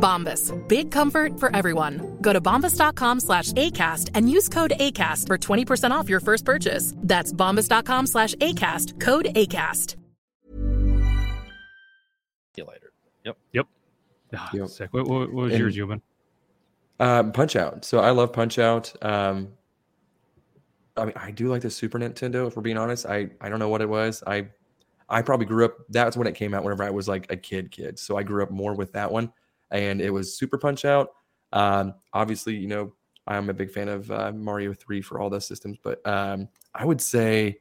Bombas. Big comfort for everyone. Go to bombas.com slash ACAST and use code ACAST for 20% off your first purchase. That's bombas.com slash ACAST. Code ACAST. emulator. Yep. Yep. Ah, Yep. Sick. What, what, what was And- yours, Yuban? Um, Punch Out. So I love Punch Out. Um, I mean, I do like the Super Nintendo. If we're being honest, I I don't know what it was. I I probably grew up. That's when it came out. Whenever I was like a kid, kid. So I grew up more with that one, and it was Super Punch Out. Um, obviously, you know, I'm a big fan of uh, Mario Three for all those systems, but um, I would say,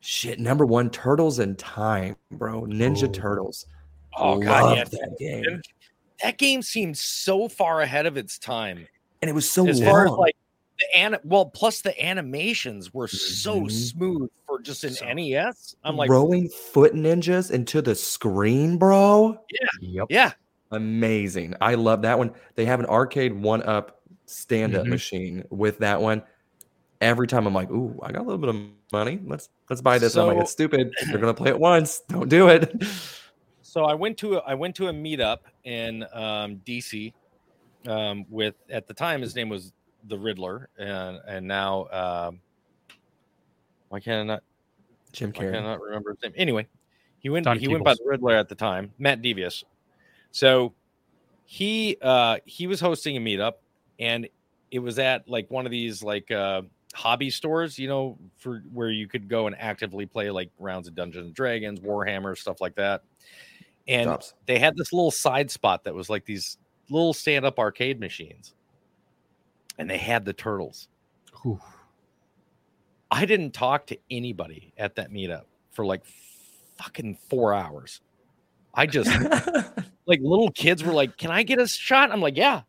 shit, number one, Turtles in Time, bro. Ninja Oh. Turtles. Oh god, yeah. that game, That game seemed so far ahead of its time. and it was so as long. far as like the an well, plus the animations were so Mhm. smooth for just an So- NES. I'm like, throwing foot ninjas into the screen, bro. Yep. yeah, Amazing. I love that one. They have an arcade one up stand up Mhm. machine with that one. Every time I'm like, ooh, I got a little bit of money. Let's let's buy this. I'm like, it's stupid. They're gonna play it once. Don't do it. so I went to a, I went to a meetup in um, DC um, with at the time his name was the Riddler and and now um, why can't I not Jim can I Carrey. not remember his name? Anyway, He went Don he went by the Riddler at the time, Matt Devious. So he uh he was hosting a meetup and it was at like one of these like uh hobby stores, you know, for where you could go and actively play like rounds of Dungeons and Dragons, Warhammer, stuff like that. And Stops. they had this little side spot that was like these little stand-up arcade machines. And they had the turtles. Whew. I didn't talk to anybody at that meetup for like fucking four hours. I just like little kids were like, "Can I get a shot?" I'm like, "Yeah."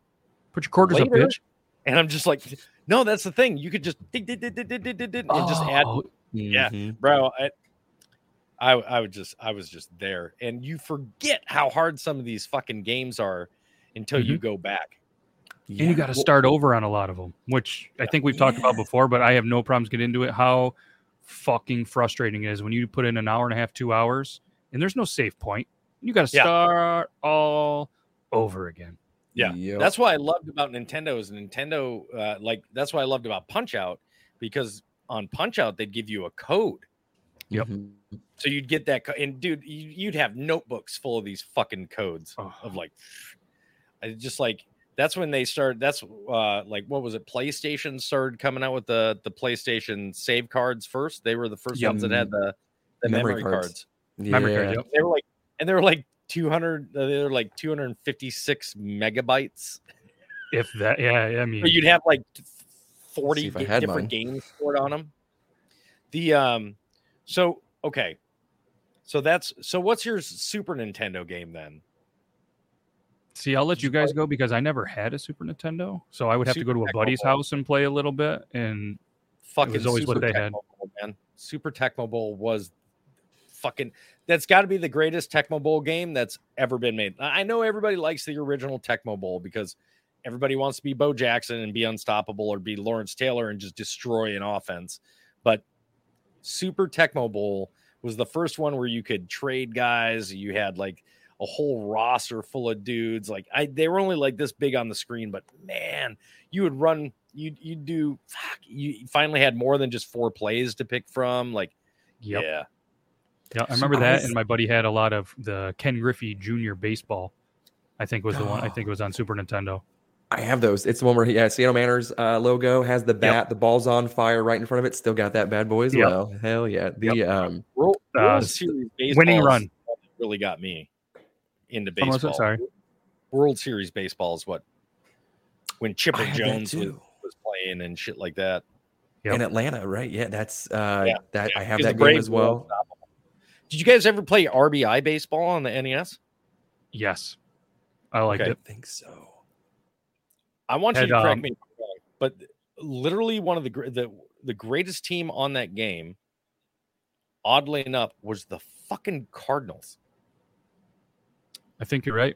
Put your quarters Later. up, bitch. And I'm just like, "No, that's the thing. You could just and just add." Oh, yeah, mm-hmm. bro. I, I would just I was just there, and you forget how hard some of these fucking games are until you mm-hmm. go back. Yeah. And you got to start over on a lot of them, which I think we've talked yeah. about before, but I have no problems getting into it. How fucking frustrating it is when you put in an hour and a half, two hours, and there's no safe point. You got to Yeah. start all over again. Yeah, Yep. that's why I loved about Nintendo is Nintendo. Uh, like that's why I loved about Punch Out because on Punch Out they'd give you a code, Yep. Mhm. so you'd get that. Co- and dude, you, you'd have notebooks full of these fucking codes Oh. of like, I just like that's when they started. That's uh, like what was it? PlayStation started coming out with the the PlayStation save cards first. They were the first Yep. ones that had the the memory, Memory cards. cards. Memory cards. card, yep. They were like, and they're like. 200 they're like 256 megabytes If that, yeah, I mean, but you'd have like 40 See if I di- had different mine. games stored on them the um so okay so that's so what's your super nintendo game then see, I'll let you guys go because I never had a Super Nintendo, so I would have to go to a buddy's Tecmo Bowl. house and play a little bit. And fucking always what Super they had. Bowl, man super tecmo bowl was fucking that's got to be the greatest tecmo bowl game that's ever been made. I know everybody likes the original tecmo bowl because everybody wants to be bo jackson and be unstoppable or be lawrence taylor and just destroy an offense but super tecmo bowl was the first one where you could trade guys. You had like a whole roster full of dudes. Like i they were only like this big on the screen but man you would run you you do fuck, you finally had more than just four plays to pick from like yep, yeah yeah, I remember that. And my buddy had a lot of the Ken Griffey Jr. baseball. I think was the one. I think it was on Super Nintendo. I have those. It's the one where he, yeah, Seattle Mariners uh, logo has the bat, the ball's on fire right in front of it. Still got that bad boy as Yep. well. Hell yeah. The um World, Uh, Series baseball winning run. really got me into What was baseball. Sorry. World Series baseball is what when Chipper I had that Jones was, was playing and shit like that. Yep. in Atlanta, right? Yeah, that's uh Yeah, that I have that game as were well. Unstoppable. Did you guys ever play RBI baseball on the NES? Yes, I liked Okay. it. I think so. I want Had, you to correct um, me, if I'm wrong, but literally one of the the the greatest team on that game, oddly enough, was the fucking Cardinals. I think you're right.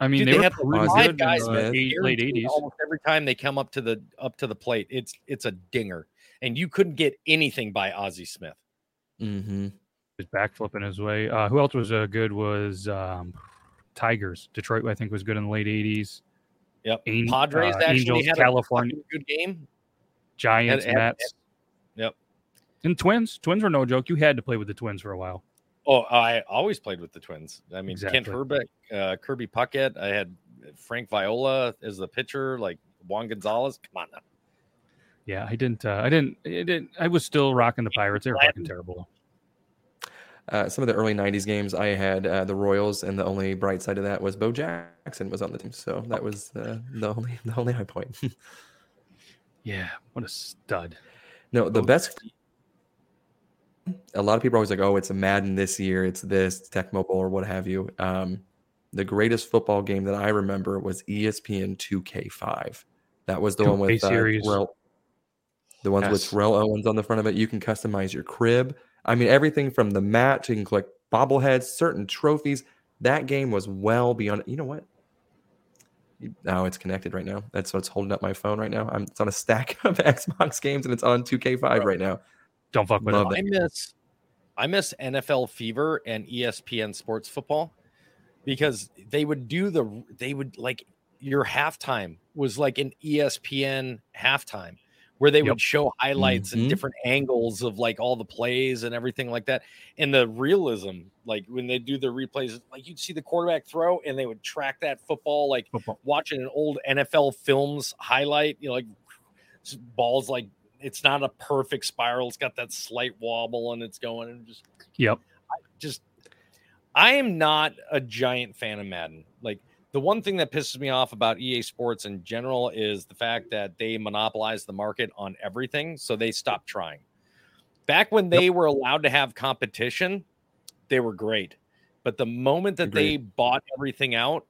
I mean, Dude, they, they were had pretty five good in the eight- late '80s. Almost every time they come up to the up to the plate, it's it's a dinger, and you couldn't get anything by Ozzie Smith. Mm-hmm. Was backflipping his way. Uh, who else was uh, good? Was um, Tigers? Detroit, I think, was good in the late '80s. Yep, An- Padres uh, actually Angels, had California, a good game. Giants, had- had- Mets, Yep. and Twins. Twins were no joke. You had to play with the Twins for a while. Oh, I always played with the Twins. I mean, Kent Hrbek, uh, Kirby Puckett. I had Frank Viola as the pitcher, like Juan Gonzalez. Come on now. Yeah, I didn't. Uh, I didn't. It didn't. I was still rocking the Pirates. They were fucking terrible. Uh, some of the early '90s games, I had uh, the Royals, and the only bright side of that was Bo Jackson was on the team, so that was uh, the only the only high point. Yeah, what a stud. no, the Bo- best. A lot of people are always like, "Oh, it's a Madden this year. It's this Tecmo Bowl or what have you." Um, the greatest football game that I remember was ESPN 2K5. That was the one 2K with uh. Terrell- the ones with Yes. Terrell Owens on the front of it. You can customize your crib. I mean, everything from the mat to you can collect bobbleheads, certain trophies. That game was well beyond. You know what? You- Oh, it's connected right now. That's what's holding up my phone right now. I'm, it's on a stack of Xbox games and it's on 2K5 right now. Don't fuck with Love it. I miss I miss NFL Fever and ESPN Sports Football because they would do the they would like your halftime was like an ESPN halftime where they Yep. would show highlights Mhm. and different angles of like all the plays and everything like that. And the realism, like when they do the replays, like you'd see the quarterback throw and they would track that football, like Football. watching an old NFL films highlight, you know, like balls like it's not a perfect spiral, it's got that slight wobble and it's going and just Yep. just I am not a giant fan of Madden. Like the one thing that pisses me off about EA Sports in general is the fact that they monopolize the market on everything, so they stopped trying. Back when they were allowed to have competition, they were great. But the moment that they bought everything out,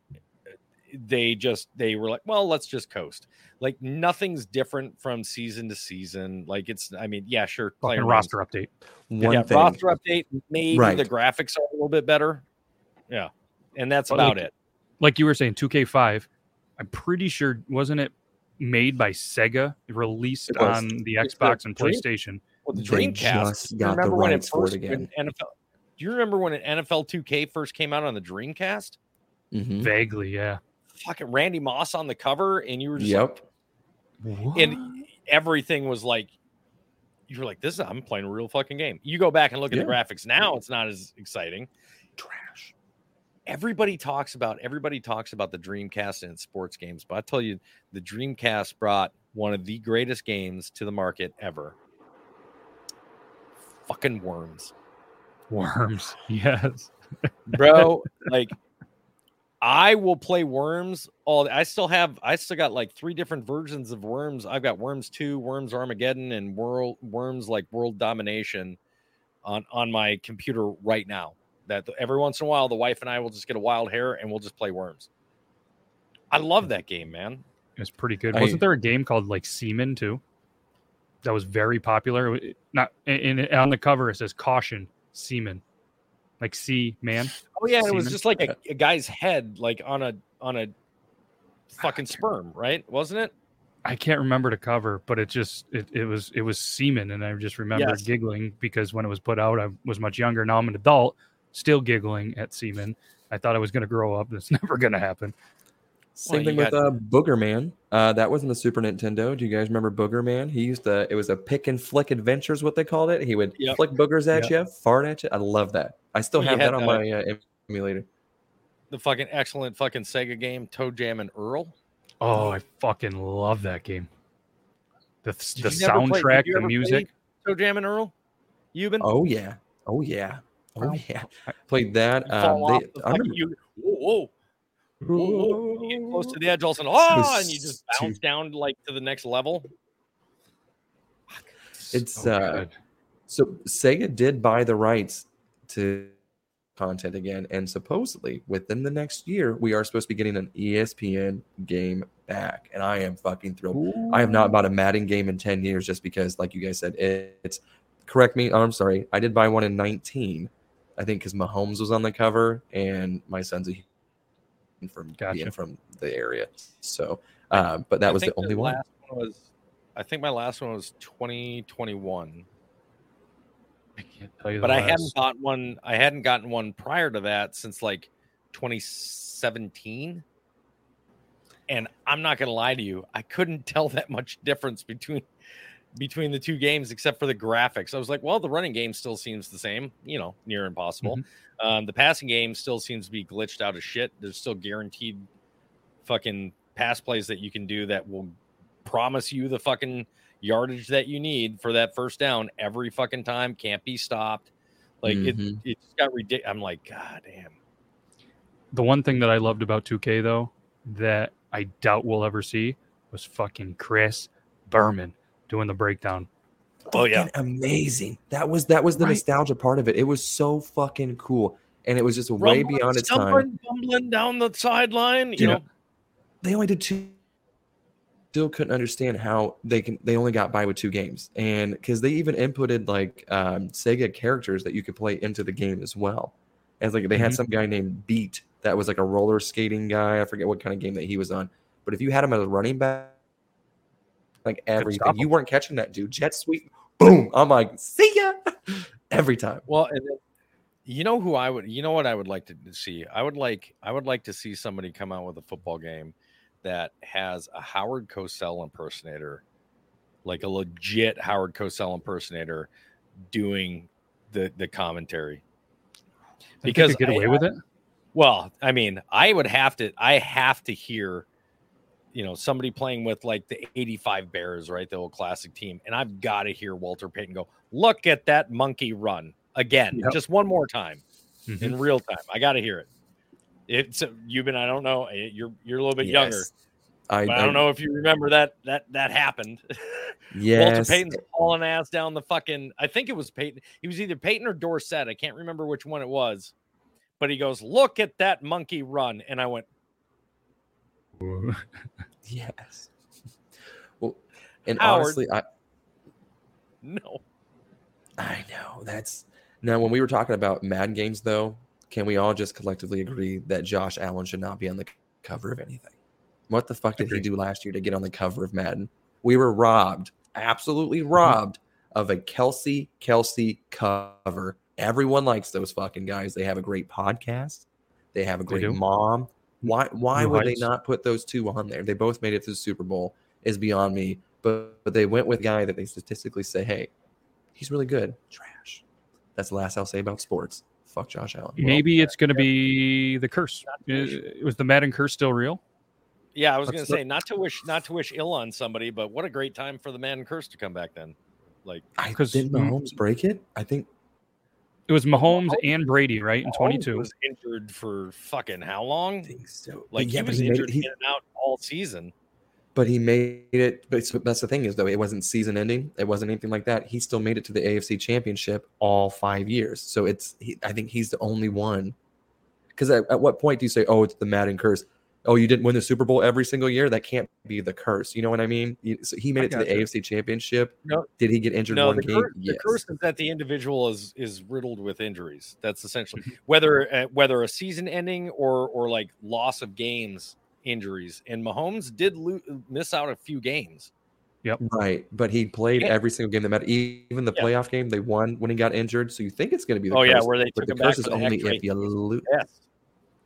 they just they were like, well, let's just coast. Like nothing's different from season to season. Like it's, I mean, yeah, sure, player names roster update. One yeah, thing. roster update. Maybe Right. the graphics are a little bit better. Yeah, and that's But about like- it. Like you were saying, 2K5. I'm pretty sure wasn't it made by Sega, released It on the Xbox the and Dream- PlayStation. Well, the Dreamcast. just do you got the remember when it rights for it first when again. NFL? Do you remember when an NFL 2K first came out on the Dreamcast? Mhm. Vaguely, yeah. Fucking Randy Moss on the cover, and you were just Yep. like, and everything was like, you were like, this is I'm playing a real fucking game. You go back and look at the graphics now; it's not as exciting. Trash. Everybody talks about everybody talks about the Dreamcast and sports games, but I tell you, the Dreamcast brought one of the greatest games to the market ever. Fucking worms, Worms. Yes. bro. like, I will play worms. All I still have, I still got like three different versions of worms. I've got worms two, worms Armageddon, and world worms like world domination on on my computer right now. That every once in a while, the wife and I will just get a wild hair and we'll just play worms. I love that game, man. It was pretty good. I- Wasn't there a game called like Seaman too? That was very popular. Not in, in on the cover it says caution Seaman, like sea man. Oh yeah, it was just like a, a guy's head, like on a on a fucking sperm, right? Wasn't it? I can't remember the cover, but it just it, it was it was semen, and I just remember Yes. giggling because when it was put out, I was much younger. Now I'm an adult, still giggling at semen. I thought I was going to grow up. It's never going to happen. Same you thing with got- uh, Booger Man. Uh, that wasn't the Super Nintendo. Do you guys remember Booger Man? He used to. It was a pick and flick adventures, what they called it. He would Yep. flick boogers at you, fart at you. I love that. I still Well, have had that on the- my uh, emulator. The fucking excellent fucking Sega game, Toe Jam and Earl. Oh, I fucking love that game. The the Did you never play- soundtrack, the music. Toe Jam and Earl. You've been Oh yeah. Oh yeah. Oh yeah. Played that. Um, they, the I remember. you, whoa, whoa, whoa, get close to the edge, all of a sudden, oh, and you just too- bounce down like to the next level. It's So uh, so Sega did buy the rights to content again, and supposedly within the next year, we are supposed to be getting an ESPN game back, and I am fucking thrilled. I have not bought a Madden game in ten years just because, like you guys said, it, it's. Correct me. oh, I'm sorry. I did buy one in 19, I think, because Mahomes was on the cover, and my son's a from Gotcha. being from the area. So, uh, but that I was the think only one. Last one was, I think my last one was 2021. I can't tell you. but the I last- hadn't got one. I hadn't gotten one prior to that since like 2017. And I'm not gonna lie to you, I couldn't tell that much difference between between the two games except for the graphics. I was like, well, the running game still seems the same, you know, near impossible. Um, the passing game still seems to be glitched out of shit. There's still guaranteed fucking pass plays that you can do that will promise you the fucking yardage that you need for that first down every fucking time. Can't be stopped. Like Mhm. it, it just got ridiculous. I'm like, God damn. the one thing that I loved about 2K though that I doubt we'll ever see was fucking Chris Berman doing the breakdown. Oh yeah, amazing. That was that was the Right. nostalgia part of it. It was so fucking cool, and it was just way Rumbling, beyond its time. stumbling, bumbling down the sideline. You Yeah. know, They only did two. Still couldn't understand how they can. They only got by with two games, and because they even inputted like um, Sega characters that you could play into the game as well. As like they had Mhm. some guy named Beat that was like a roller skating guy. I forget what kind of game that he was on, but if you had him as a running back, like everything, you weren't catching that dude. Jet sweep, boom! I'm like, see ya every time. Well, and then, you know who I would, you know what I would like to see? I would like, I would like to see somebody come out with a football game that has a Howard Cosell impersonator like a legit Howard Cosell impersonator doing the the commentary. Because get away I- with it. Well, I mean, I would have to I have to hear you know somebody playing with like the 85 Bears, right? The old classic team. And I've got to hear Walter Payton go, look at that monkey run again, Yep. just one more time Mhm. in real time. I got to hear it. It's you've been, I don't know, eh, you're you're a little bit younger. I, I, don't know if you remember that that that happened. Yeah. Walter Yes. Payton's hauling ass down the fucking. I think it was Payton. He was either Payton or Dorsett. I can't remember which one it was. But he goes, "Look at that monkey run," and I went, Yes. Well, and Howard. honestly, I "No." I know that's now when we were talking about Madden games, though. Can we all just collectively agree that Josh Allen should not be on the cover of anything? What the fuck did he do last year to get on the cover of Madden? We were robbed, absolutely Mm-hmm. robbed of a Kelce Kelce cover. Everyone likes those fucking guys. They have a great podcast. They have a great mom. Why why New would they not put those two on there? They both made it to the Super Bowl. Is beyond me. But but they went with a guy that they statistically say, hey, he's really good. Trash. That's the last I'll say about sports. Fuck Josh Allen. Maybe it's going to be the curse. Uh, Was the Madden curse still real? Yeah, I was gonna say not to wish not to wish ill on somebody, but what a great time for the Madden curse to come back then. Like I 'Cause- didn't Mahomes break it. I think It was Mahomes and Brady, right? In Mahomes 22. was injured for fucking how long? I think so. Like yeah, he but was he made injured it. He, in and out all season. but he made it. But it's- that's the thing is though, it wasn't season ending. It wasn't anything like that. He still made it to the AFC Championship all five years. So it's. He, I think he's the only one. Because at, at what point do you say, "Oh, it's the Madden curse"? Oh, you didn't win the Super Bowl every single year. That can't be the curse. You know what I mean? So he made it to the gotcha. AFC Championship. No. Did he get injured No, one the, game? cur- the curse is that the individual is is riddled with injuries. That's essentially Mm-hmm. whether uh, whether a season ending or or like loss of games injuries. And Mahomes did lo- miss out a few games. Yep. Right, but he played Yeah. every single game that mattered. Even the Yeah. playoff game, they won when he got injured. So you think it's going to be the Oh, yeah, curse, where they but took the him back curse is the only if you lose. Yes.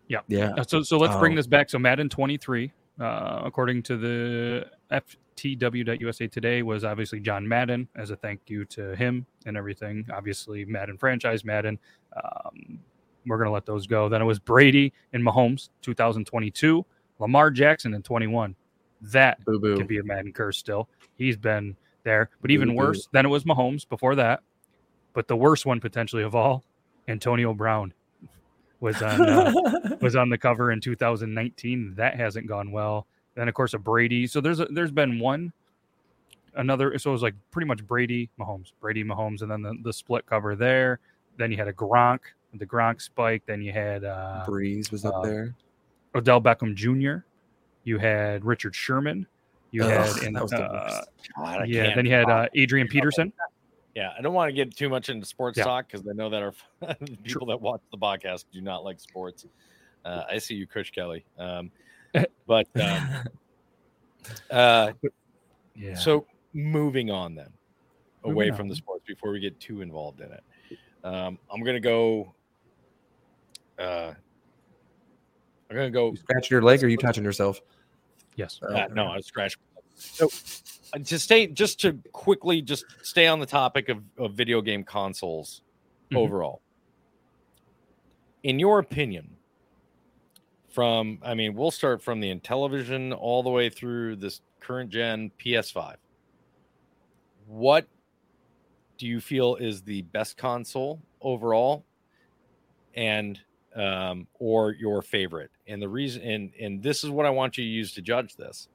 Yeah, Uh, So, so let's bring Oh. this back. So Madden 23, uh, according to the FTW.USA today, was obviously John Madden as a thank you to him and everything. Obviously, Madden franchise, Madden. Um, we're gonna let those go. Then it was Brady and Mahomes, 2022. Lamar Jackson in 21. That boo boo. could be a Madden curse still. He's been there, but even Boo-boo. worse. Then it was Mahomes before that. But the worst one potentially of all, Antonio Brown was on uh, was on the cover in 2019. That hasn't gone well. Then of course a Brady. So there's a, there's been one another. So it was like pretty much Brady Mahomes, Brady Mahomes, and then the, the split cover there. Then you had a Gronk, the Gronk spike. Then you had uh, Brees was up uh, there. Odell Beckham Jr. You had Richard Sherman. You Ugh, had and, that was the uh, worst. God, I yeah. can't Then you had uh, Adrian Peterson. Yeah, I don't want to get too much into sports Yeah. talk because I know that our people that watch the podcast do not like sports. Uh, I see you, Kush Kelly. Um, but um, uh, Yeah. so moving on then, away Moving from the sports before we get too involved in it. Um, I'm gonna go. Uh, I'm gonna go. You scratching your leg or you touching yourself? yes. Uh, no, I scratched. So, uh, to stay, just to quickly, just stay on the topic of, of video game consoles Mhm. overall. In your opinion, from I mean, we'll start from the Intellivision all the way through this current gen PS5. What do you feel is the best console overall, and um, or your favorite? And the reason, and and this is what I want you to use to judge this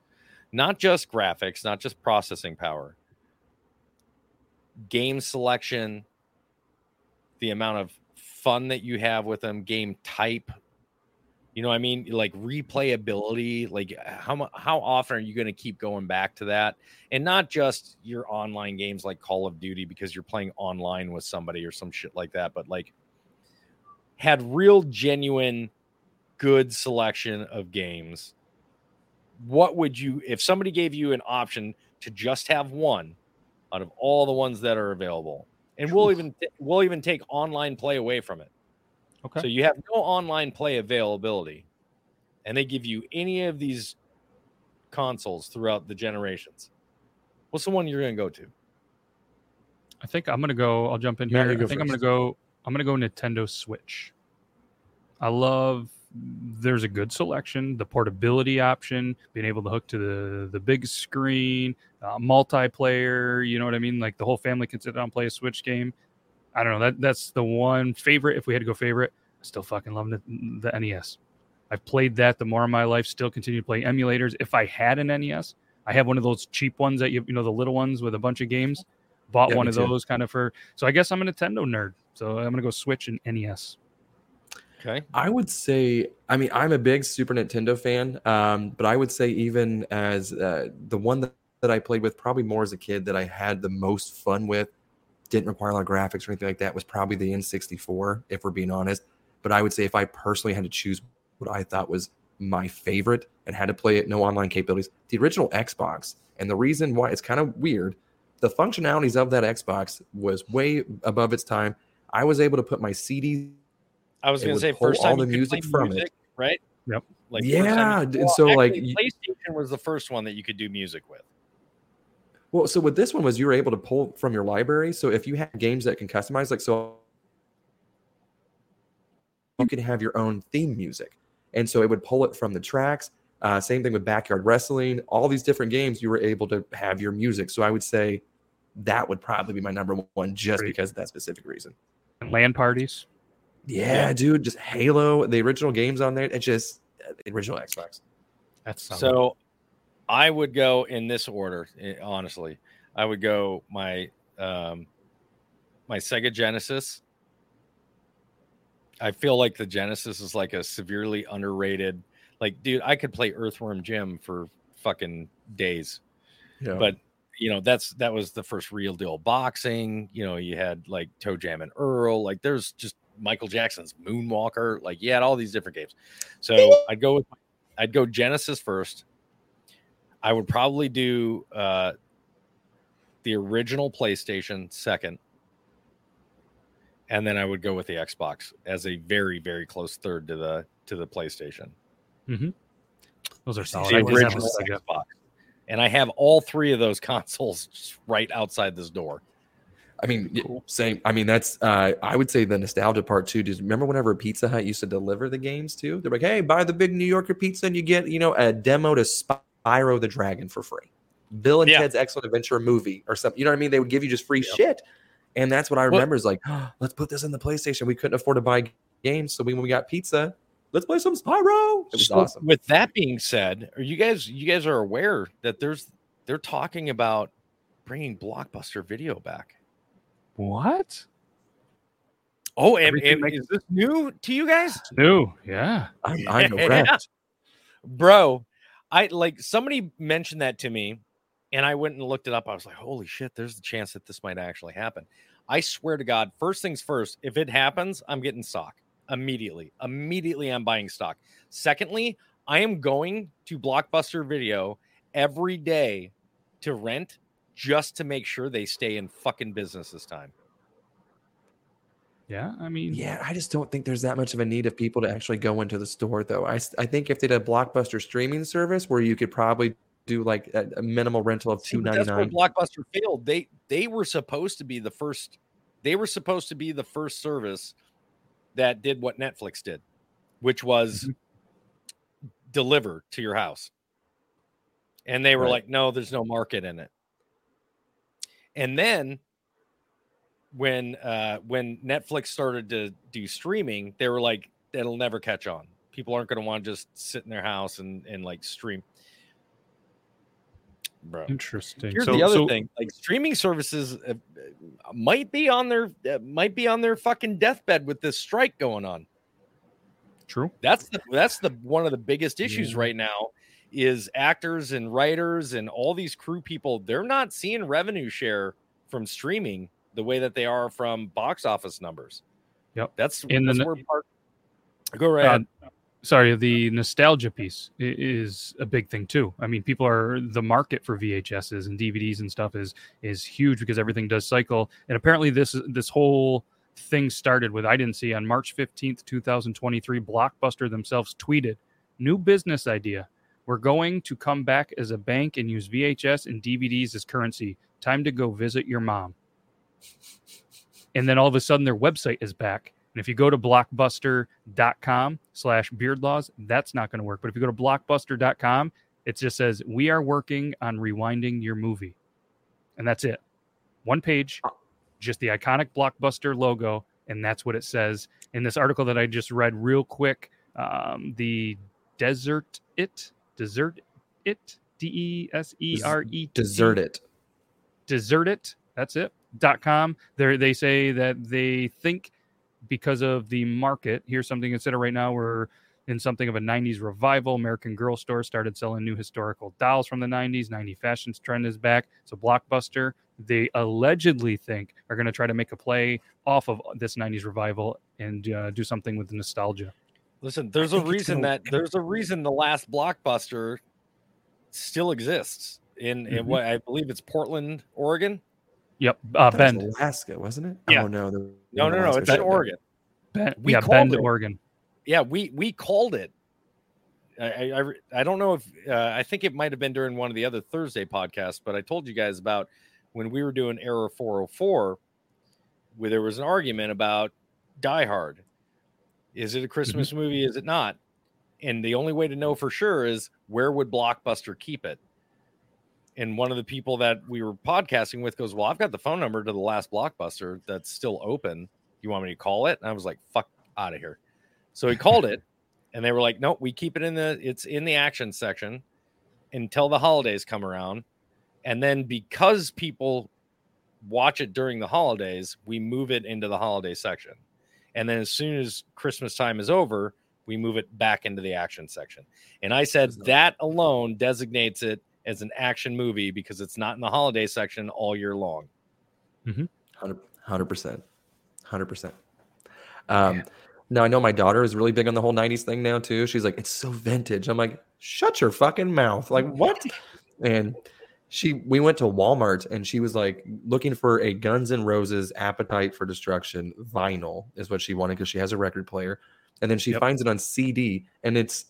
not just graphics, not just processing power, game selection, the amount of fun that you have with them, game type. You know, I mean, like replayability. Like, how how often are you going to keep going back to that? And not just your online games like Call of Duty because you're playing online with somebody or some shit like that, but like had real, genuine, good selection of games what would you if somebody gave you an option to just have one out of all the ones that are available and we'll even we'll even take online play away from it Okay. so you have no online play availability and they give you any of these consoles throughout the generations What's the one you're gonna go to? I think I'm gonna go. I'll jump in here. you I think I'm gonna go. I'm gonna go Nintendo Switch. I love. There's a good selection. The portability option, being able to hook to the the big screen, uh, multiplayer. You know what I mean? Like the whole family can sit down and play a Switch game. I don't know. That that's the one favorite. If we had to go favorite, I still fucking love the, the NES. I've played that the more of my life. Still continue to play emulators. If I had an NES, I have one of those cheap ones that you you know the little ones with a bunch of games. Bought Yeah, one of too. those kind of for. So I guess I'm a Nintendo nerd. So I'm gonna go Switch and NES. Okay. I would say, I mean, I'm a big Super Nintendo fan, um, but I would say even as uh, the one that, that I played with probably more as a kid that I had the most fun with, didn't require a lot of graphics or anything like that, was probably the N64, if we're being honest. But I would say if I personally had to choose what I thought was my favorite and had to play it, no online capabilities, the original Xbox. And the reason why it's kind of weird, the functionalities of that Xbox was way above its time. I was able to put my CDs I was gonna say pull first all time the you could music play from it. right? Yep. Like Yeah, first time you- d- and so, like, actually, you- PlayStation was the first one that you could do music with. Well, so with this one was you were able to pull from your library. So if you have games that can customize, like so, you can have your own theme music, and so it would pull it from the tracks. Uh, same thing with backyard wrestling. All these different games, you were able to have your music. So I would say that would probably be my number one, just Great. because of that specific reason. And LAN parties. Yeah, dude, just Halo, the original games on there. It's just uh, the original Xbox. That's So I would go in this order, eh, honestly. I would go my um my Sega Genesis. I feel like the Genesis is like a severely underrated. Like, dude, I could play Earthworm Jim for fucking days. Yeah. But you know, that's that was the first real deal boxing. You know, you had like Toe Jam and Earl. Like, there's just Michael Jackson's Moonwalker. Like, you had all these different games. So I'd go with I'd go Genesis first. I would probably do uh the original PlayStation second. And then I would go with the Xbox as a very, very close third to the to the PlayStation. Mm-hmm. Those are The solid. I did have a original Xbox. And I have all three of those consoles right outside this door. I mean, y- same. I mean, that's. Uh, I would say the nostalgia part too. Just remember whenever Pizza Hut used to deliver the games too. They're like, "Hey, buy the big New Yorker pizza, and you get you know a demo to Spyro the Dragon for free." Bill and Yeah. Ted's Excellent Adventure movie or something. You know what I mean? They would give you just free Yep. shit, and that's what I Well- remember. is like, let's put this in the PlayStation. We couldn't afford to buy games, so we, when we got pizza, let's play some Spyro. It was So, awesome. With that being said, are you guys you guys are aware that there's they're talking about bringing Blockbuster Video back? What? Oh, and, and makes- is this new to you guys? It's new. Yeah. I'm, I'm Yeah. bro i like somebody mentioned that to me and i went and looked it up i was like holy shit there's the chance that this might actually happen i swear to god first things first if it happens i'm getting stock immediately immediately i'm buying stock secondly i am going to blockbuster video every day to rent just to make sure they stay in fucking business this time Yeah. I mean, Yeah, I just don't think there's that much of a need of people to actually go into the store, though. I, I think if they did a blockbuster streaming service where you could probably do like a, a minimal rental of two ninety nine. two but ninety that's where nine. Blockbuster failed. They they were supposed to be the first. They were supposed to be the first service that did what Netflix did, which was mm-hmm. deliver to your house. And they were Right. like, "No, there's no market in it." And then when uh when Netflix started to do streaming, they were like, "It'll never catch on. People aren't going to want to just sit in their house and and like stream." Bro. interesting. Here's so, the other so- thing: like streaming services uh, uh, might be on their uh, might be on their fucking deathbed with this strike going on. True. That's the that's the one of the biggest issues Yeah. right now is actors and writers and all these crew people. They're not seeing revenue share from streaming the way that they are from box office numbers. Yep. That's In the that's n- where part. Go right Uh, ahead. sorry, the nostalgia piece is a big thing too. I mean, people are the market for VHSs and DVDs and stuff is is huge because everything does cycle. And apparently, this this whole thing started with I didn't see on March fifteenth, two thousand twenty three. Blockbuster themselves tweeted new business idea: We're going to come back as a bank and use VHS and DVDs as currency. Time to go visit your mom. And then all of a sudden their website is back. And if you go to blockbuster.com slash beardlaws, that's not going to work. But if you go to blockbuster.com, it just says, We are working on rewinding your movie. And that's it. One page, just the iconic blockbuster logo. And that's what it says in this article that I just read real quick. Um, the Desert It, Desert It, D E S E R E. Desert it. Desert It. That's it. Dot com. They they say that they think because of the market. Here's something to consider right now. We're in something of a 90s revival. American Girl Store started selling new historical dolls from the 90s. 90 fashions trend is back. So Blockbuster, they allegedly think are going to try to make a play off of this 90s revival and uh, do something with the nostalgia. Listen, there's a reason that there's a reason the last blockbuster still exists in, in Mhm. what I believe it's Portland, Oregon. Yep, uh, That was Alaska, wasn't it? Yeah. Oh no, the- No, no, no, Alaska it's in. Oregon. Bend we yeah, called Bend, it. Oregon. Yeah, we we called it. I I, I I don't know if uh, I think it might have been during one of the other Thursday podcasts, but I told you guys about when we were doing Error 404, where there was an argument about Die Hard. Is it a Christmas mm-hmm. movie? Is it not? And the only way to know for sure is where would Blockbuster keep it? And one of the people that we were podcasting with goes, Well, I've got the phone number to the last Blockbuster that's still open. You want me to call it? And I was like, Fuck out of here. So he called it, and they were like, "No, we keep it in the it's in the action section until the holidays come around, and then because people watch it during the holidays, we move it into the holiday section, and then as soon as Christmas time is over, we move it back into the action section." And I said that alone designates it as an action movie because it's not in the holiday section all year long. Hundred percent, hundred percent. Um, now I know my daughter is really big on the whole '90s thing now too. She's like, "It's so vintage." I'm like, "Shut your fucking mouth!" Like what? and she, we went to Walmart and she was like looking for a Guns N' Roses "Appetite for Destruction" vinyl is what she wanted because she has a record player, and then she Yep. finds it on CD and it's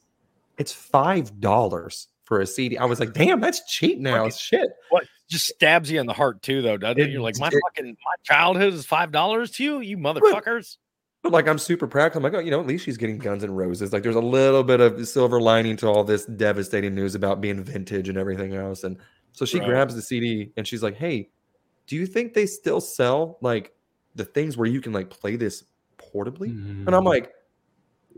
it's five dollars for a CD. I was like, "Damn, that's cheap now." Shit. What just stabs you in the heart too, though, doesn't it? It- You're like, my it- fucking my childhood is five dollars to you, you motherfuckers. But like I'm super proud. I'm like, oh, you know, at least she's getting Guns N' Roses. Like there's a little bit of silver lining to all this devastating news about being vintage and everything else. And so she Right. grabs the CD and she's like, hey, do you think they still sell like the things where you can like play this portably? And I'm Mm. like,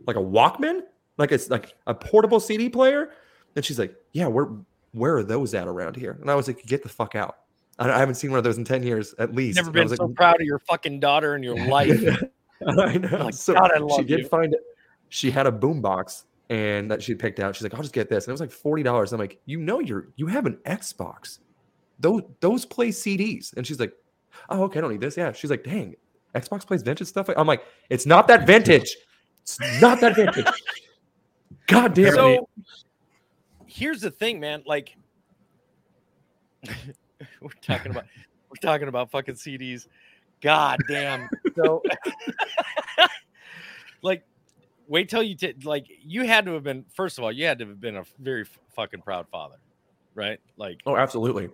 like a Walkman? Like it's like a portable CD player? And she's like, yeah, where where are those at around here? And I was like, get the fuck out. I, I haven't seen one of those in 10 years at least. Never been so like, proud of your fucking daughter in your life. I know. Like, so God, I she love did you. find it. She had a boombox and that she picked out. She's like, I'll just get this. And it was like forty dollars. I'm like, you know, you're you have an Xbox. Those those play CDs. And she's like, Oh, okay, I don't need this. Yeah. She's like, dang, Xbox plays vintage stuff. I'm like, it's not that vintage. It's not that vintage. God damn it. so here's the thing, man. Like we're talking about we're talking about fucking CDs. God damn. So like wait till you t- like you had to have been first of all, you had to have been a very f- fucking proud father, right? Like Oh, absolutely.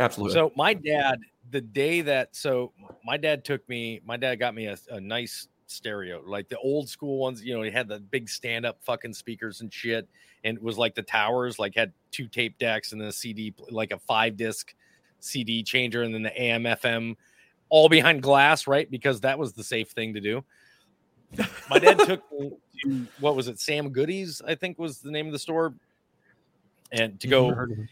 Absolutely. So my dad, the day that so my dad took me, my dad got me a, a nice stereo, like the old school ones. You know, he had the big stand up fucking speakers and shit, and it was like the towers, like had two tape decks and then a CD, like a five disc CD changer, and then the AM FM, all behind glass, right? Because that was the safe thing to do. My dad took me to what was it, Sam Goody's, I think was the name of the store, and to go Heard of it.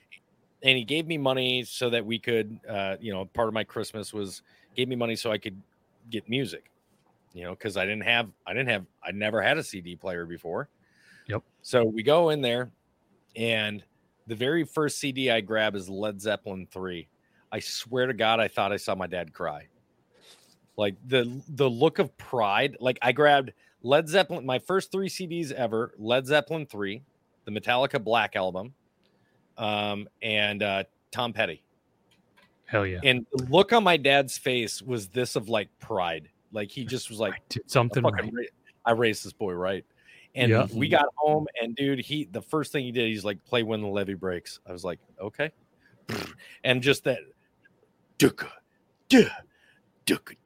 and he gave me money so that we could uh you know part of my christmas was gave me money so i could get music you know because i didn't have i didn't have i never had a cd player before Yep. so we go in there and the very first cd i grab is led zeppelin 3 i swear to god i thought i saw my dad cry like the the look of pride like i grabbed led zeppelin my first three cds ever led zeppelin 3 the metallica black album um, and uh, Tom Petty. Hell yeah. And the look on my dad's face was this of like pride. Like he just was like, Did something "I right. ra- I raised this boy right. And Yeah. we got home, and dude, he the first thing he did, he's like, "Play when the levee breaks." I was like, "Okay," and just that, duka, duka, duka,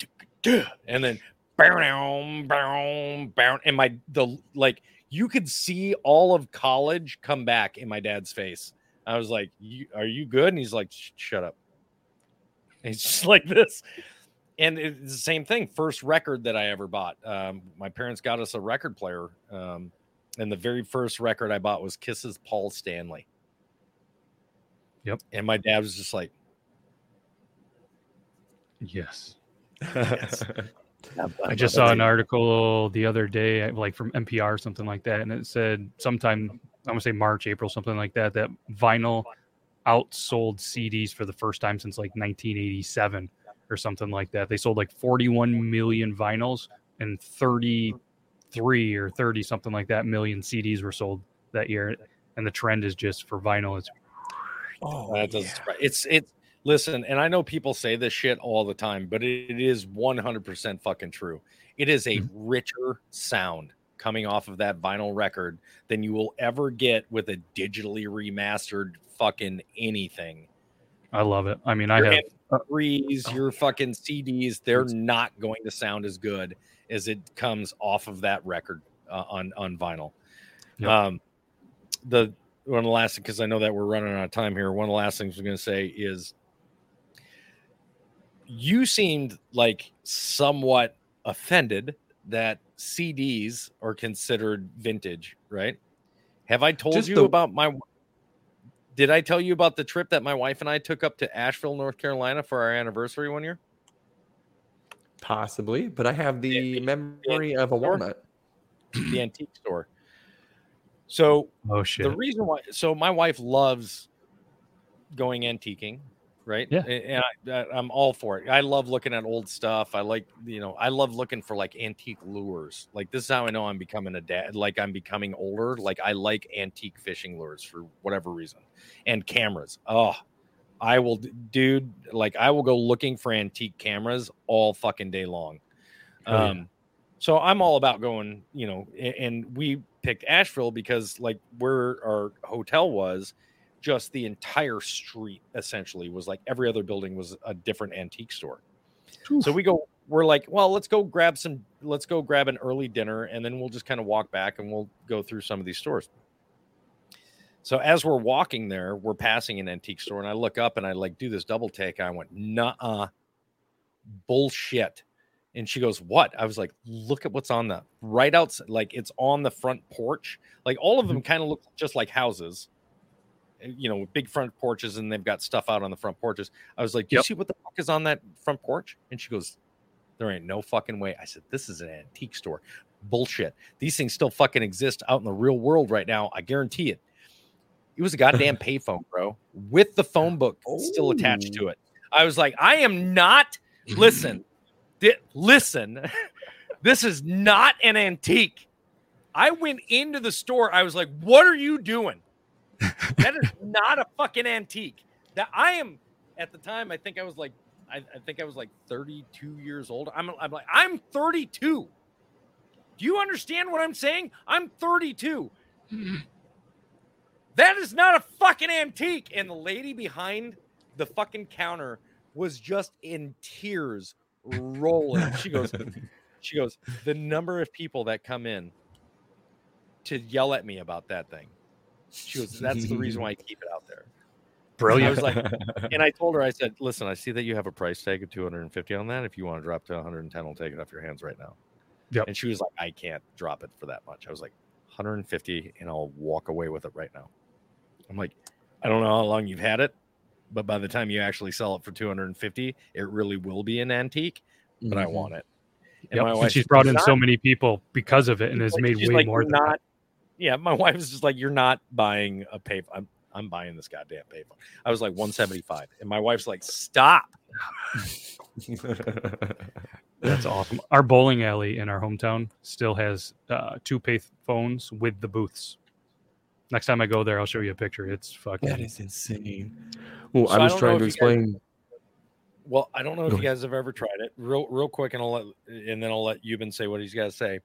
duh, and then bow, bow, bow, and my the like you could see all of college come back in my dad's face. I was like, you, "Are you good?" And he's like, "Shut up." And he's just like this, and it's the same thing. First record that I ever bought. Um, my parents got us a record player, um, and the very first record I bought was Kiss's Paul Stanley. Yep. And my dad was just like, Yes. Yes. I just saw an article the other day, like from NPR or something like that, and it said sometime I'm gonna say March, April, something like that, that vinyl outsold CDs for the first time since like 1987 or something like that. They sold like 41 million vinyls and 33 or 30 something like that million CDs were sold that year, and the trend is just for vinyl. It's Oh, that doesn't surprise. It's it's listen, and I know people say this shit all the time, but it, it is 100% fucking true. It is a richer sound coming off of that vinyl record than you will ever get with a digitally remastered fucking anything. I love it. I mean, I Your have uh, MP3s, your fucking CDs, they're not going to sound as good as it comes off of that record uh, on on vinyl. Yep. Um, the one of the last because I know that we're running out of time here. One of the last things I'm going to say is you seemed like somewhat offended that CDs are considered vintage, right? Have I told Just you the- about my did I tell you about the trip that my wife and I took up to Asheville, North Carolina for our anniversary one year? Possibly, but I have the memory of a store? walnut. the antique store. So oh shit. the reason why, so my wife loves going antiquing, right? Yeah. and I, I'm all for it. I love looking at old stuff. I like, you know, I love looking for like antique lures. Like this is how I know I'm becoming a dad. Like I'm becoming older. Like I like antique fishing lures for whatever reason, and cameras. Oh, I will, dude. Like I will go looking for antique cameras all fucking day long. Hell yeah. Um, so I'm all about going, you know, and we picked Asheville because like where our hotel was, just the entire street essentially was like every other building was a different antique store. So we go, we're like, well, let's go grab some, let's go grab an early dinner, and then we'll just kind of walk back and we'll go through some of these stores. So as we're walking there, we're passing an antique store, and I look up and I like do this double take. I went, nah, bullshit. And she goes, What? I was like, Look at what's on the right outside. Like it's on the front porch. Like all of them mm-hmm. kind of look just like houses, you know, big front porches, and they've got stuff out on the front porches. I was like, Do you Yep. see what the fuck is on that front porch? And she goes, There ain't no fucking way. I said, This is an antique store. Bullshit. These things still fucking exist out in the real world right now. I guarantee it. It was a goddamn payphone, bro, with the phone uh, book still attached to oh. it. I was like, I am not. Listen, Di- listen. this is not an antique. I went into the store. I was like, "What are you doing? That is not a fucking antique." That I am at the time. I think I was like, I, I think I was like 32 years old. I'm, I'm like, I'm 32. Do you understand what I'm saying? I'm 32. That is not a fucking antique. And the lady behind the fucking counter was just in tears, rolling. She goes, she goes, the number of people that come in to yell at me about that thing. She goes, that's the reason why I keep it out there. Brilliant. I was like, and I told her, I said, listen, I see that you have a price tag of 250 on that. If you want to drop to 110, I'll take it off your hands right now. Yep. And she was like, I can't drop it for that much. I was like, 150 and I'll walk away with it right now. I'm like, I don't know how long you've had it, but by the time you actually sell it for 250, it really will be an antique, but I Mhm. want it. Yep. And wife she's brought "You're in so many people because of it and has like- made way like, more "You're than that. Not. Yeah, my wife was just like, "You're not buying a pay. I'm I'm buying this goddamn payphone." I was like 175, and my wife's like, "Stop." That's awesome. Our bowling alley in our hometown still has uh, two pay phones with the booths. Next time I go there, I'll show you a picture. It's fucking. That is insane. Well, So I I was don't trying to you guys- explain. Well, I don't know if you guys have ever tried it. Real real quick, and I'll let and then I'll let Yuban say what he's got to say.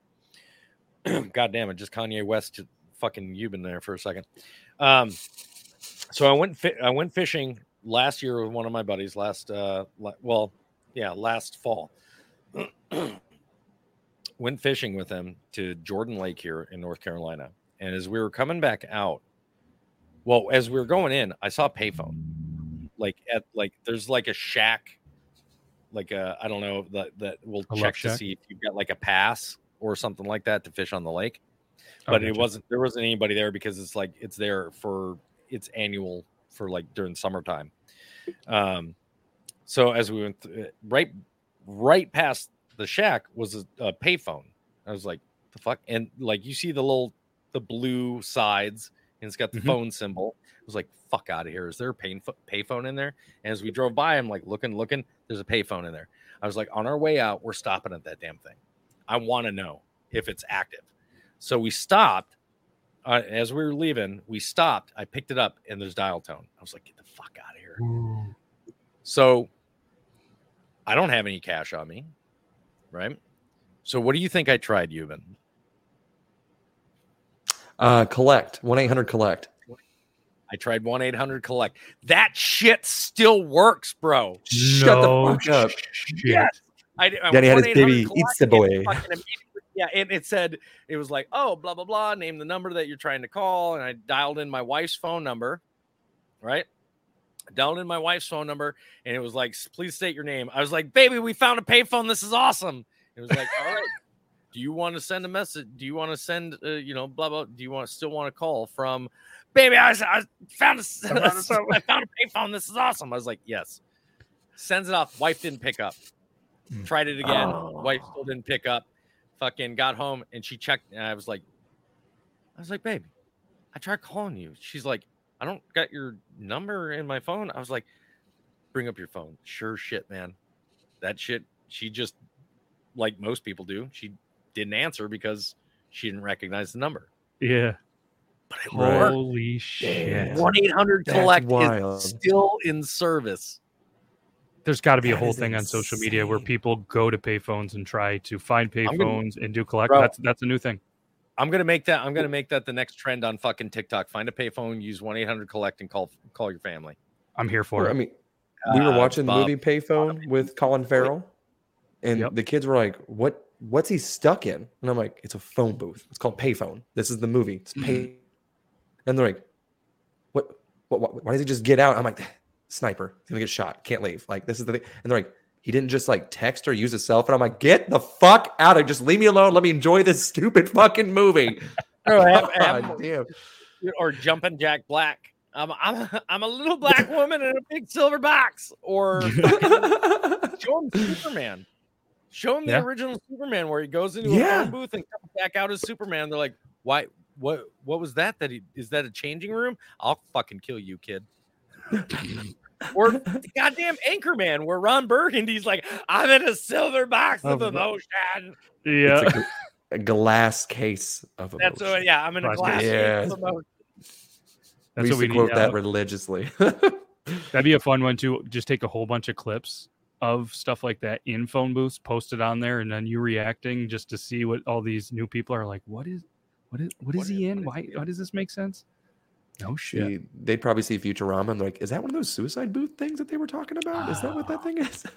God damn it, just Kanye West to fucking you've been there for a second. Um, so I went fi- I went fishing last year with one of my buddies. Last uh, la- well, yeah, last fall. went fishing with him to Jordan Lake here in North Carolina, and as we were coming back out, well, as we were going in, I saw a payphone, like at like there's like a shack, like a I don't know that that will check to shack? see if you've got like a pass or something like that to fish on the lake. But it wasn't there wasn't anybody there because it's like it's there for it's annual for like during summertime. Um so as we went th- right right past the shack was a, a payphone. I was like the fuck? And like you see the little the blue sides and it's got the Mhm. phone symbol. I was like fuck out of here. Is there a pay payphone in there? And as we drove by i'm like looking looking there's a payphone in there. I was like on our way out we're stopping at that damn thing i want to know if it's active so we stopped. Uh, as we were leaving, we stopped. I picked it up and there's dial tone. I was like, get the fuck out of here. So I don't have any cash on me. Right. So what do you think I tried, Yuban? Uh, collect one eight hundred collect. I tried 1 800 collect. That shit still works, bro. Shut the fuck up. Yes. I, I Daddy had his baby collect, eats the boy. Yeah, and it said it was like, oh, blah blah blah. Name the number that you're trying to call, and I dialed in my wife's phone number. Right, dialed in my wife's phone number, and it was like, please state your name. I was like, baby, we found a payphone. This is awesome. It was like, all right. Do you want to send a message? Do you want to send, uh, you know, blah blah? Do you want still want to call from, baby? I, I found a, I found a payphone. This is awesome. I was like, yes. Sends it off. Wife didn't pick up. Mm. Tried it again. Oh. Wife still didn't pick up. Fucking got home and she checked. And I was like, I was like, babe, I tried calling you. She's like, I don't got your number in my phone. I was like, bring up your phone. Sure shit, man. That shit. She just like most people do. She didn't answer because she didn't recognize the number. Yeah. But it worked. Holy shit. One eight hundred collect is still in service. There's got to be a whole is thing on social media where people go to payphones and try to find payphones and do collect. Bro. That's that's a new thing. I'm gonna make that. I'm gonna make that the next trend on fucking TikTok. Find a payphone, use one eight hundred collect, and call call your family. I'm here for I it. I mean, we were Uh, watching the movie Payphone with Colin Farrell, and Yep. the kids were like, "What? What's he stuck in?" And I'm like, "It's a phone booth. It's called Payphone. This is the movie. It's pay." and they're like, "What? What? what why does he just get out?" I'm like, "Sniper. He's gonna get shot. Can't leave. Like this is the thing." And they're like, "He didn't just like text or use his cell phone." I'm like, "Get the fuck out of! Just leave me alone. Let me enjoy this stupid fucking movie." Bro, have- damn. or jumping Jack Black. I'm I'm I'm a little black woman in a big silver box. Or show him Superman. Show him the original Superman where he goes into a phone booth and comes back out as Superman. They're like, why? What? What was that? That he is that a changing room? I'll fucking kill you, kid. Or the goddamn Anchorman, where Ron Burgundy's like, I'm in a silver box of Of- emotion. Yeah. It's a, a glass case of That's emotion. what, yeah, I'm in a Glass glass. case. case Yes. of emotion. That's we what we to quote that religiously. That'd be a fun one too. Just take a whole bunch of clips of stuff like that in phone booths, post it on there, and then you reacting just to see what all these new people are like. What is, what is, what is What he is- in? what Why? is he? Why does this make sense? No shit. See, they'd probably see Futurama and they're like, is that one of those suicide booth things that they were talking about? Is that what that thing is?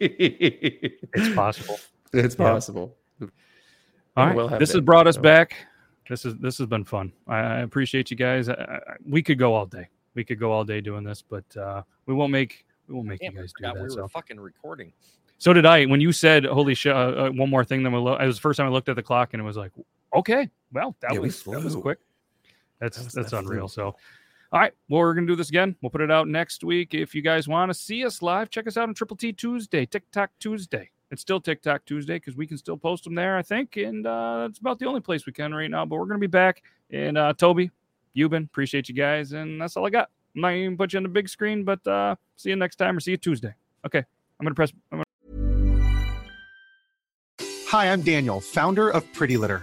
It's possible. It's Yeah. possible. All right, We'll this that, has brought us so. back. This is this has been fun. I, I appreciate you guys. I, I, we could go all day. We could go all day doing this, but uh, we won't make we won't make Damn, you I guys do that. we so. fucking recording. So did I. When you said, "Holy shit!" Uh, uh, one more thing. Then we lo- it was the first time I looked at the clock, and it was like, "Okay, well, that Yeah, we was that was quick." That's That was- that's unreal. flew. So, all right, well, we're gonna do this again. We'll put it out next week. If you guys want to see us live, check us out on Triple T Tuesday, TikTok Tuesday. It's still TikTok Tuesday because we can still post them there, I think, and uh, that's about the only place we can right now. But we're gonna be back. And uh, Toby, Yuban, appreciate you guys, and that's all I got. I'm not even put you on the big screen, but uh, see you next time or see you Tuesday. Okay, I'm gonna press. I'm gonna Hi, I'm Daniel, founder of Pretty Litter.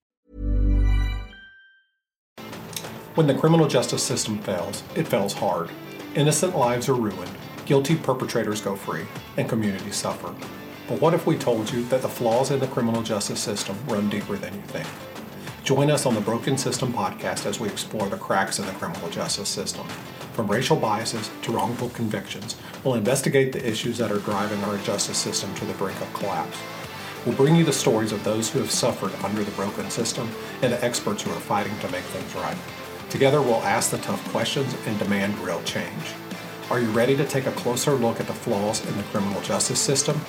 When the criminal justice system fails, it fails hard. Innocent lives are ruined, guilty perpetrators go free, and communities suffer. But what if we told you that the flaws in the criminal justice system run deeper than you think? Join us on the Broken System podcast as we explore the cracks in the criminal justice system. From racial biases to wrongful convictions, we'll investigate the issues that are driving our justice system to the brink of collapse. We'll bring you the stories of those who have suffered under the broken system and the experts who are fighting to make things right. Together, we'll ask the tough questions and demand real change. Are you ready to take a closer look at the flaws in the criminal justice system?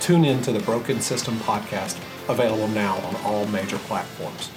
Tune in to the Broken System podcast, available now on all major platforms.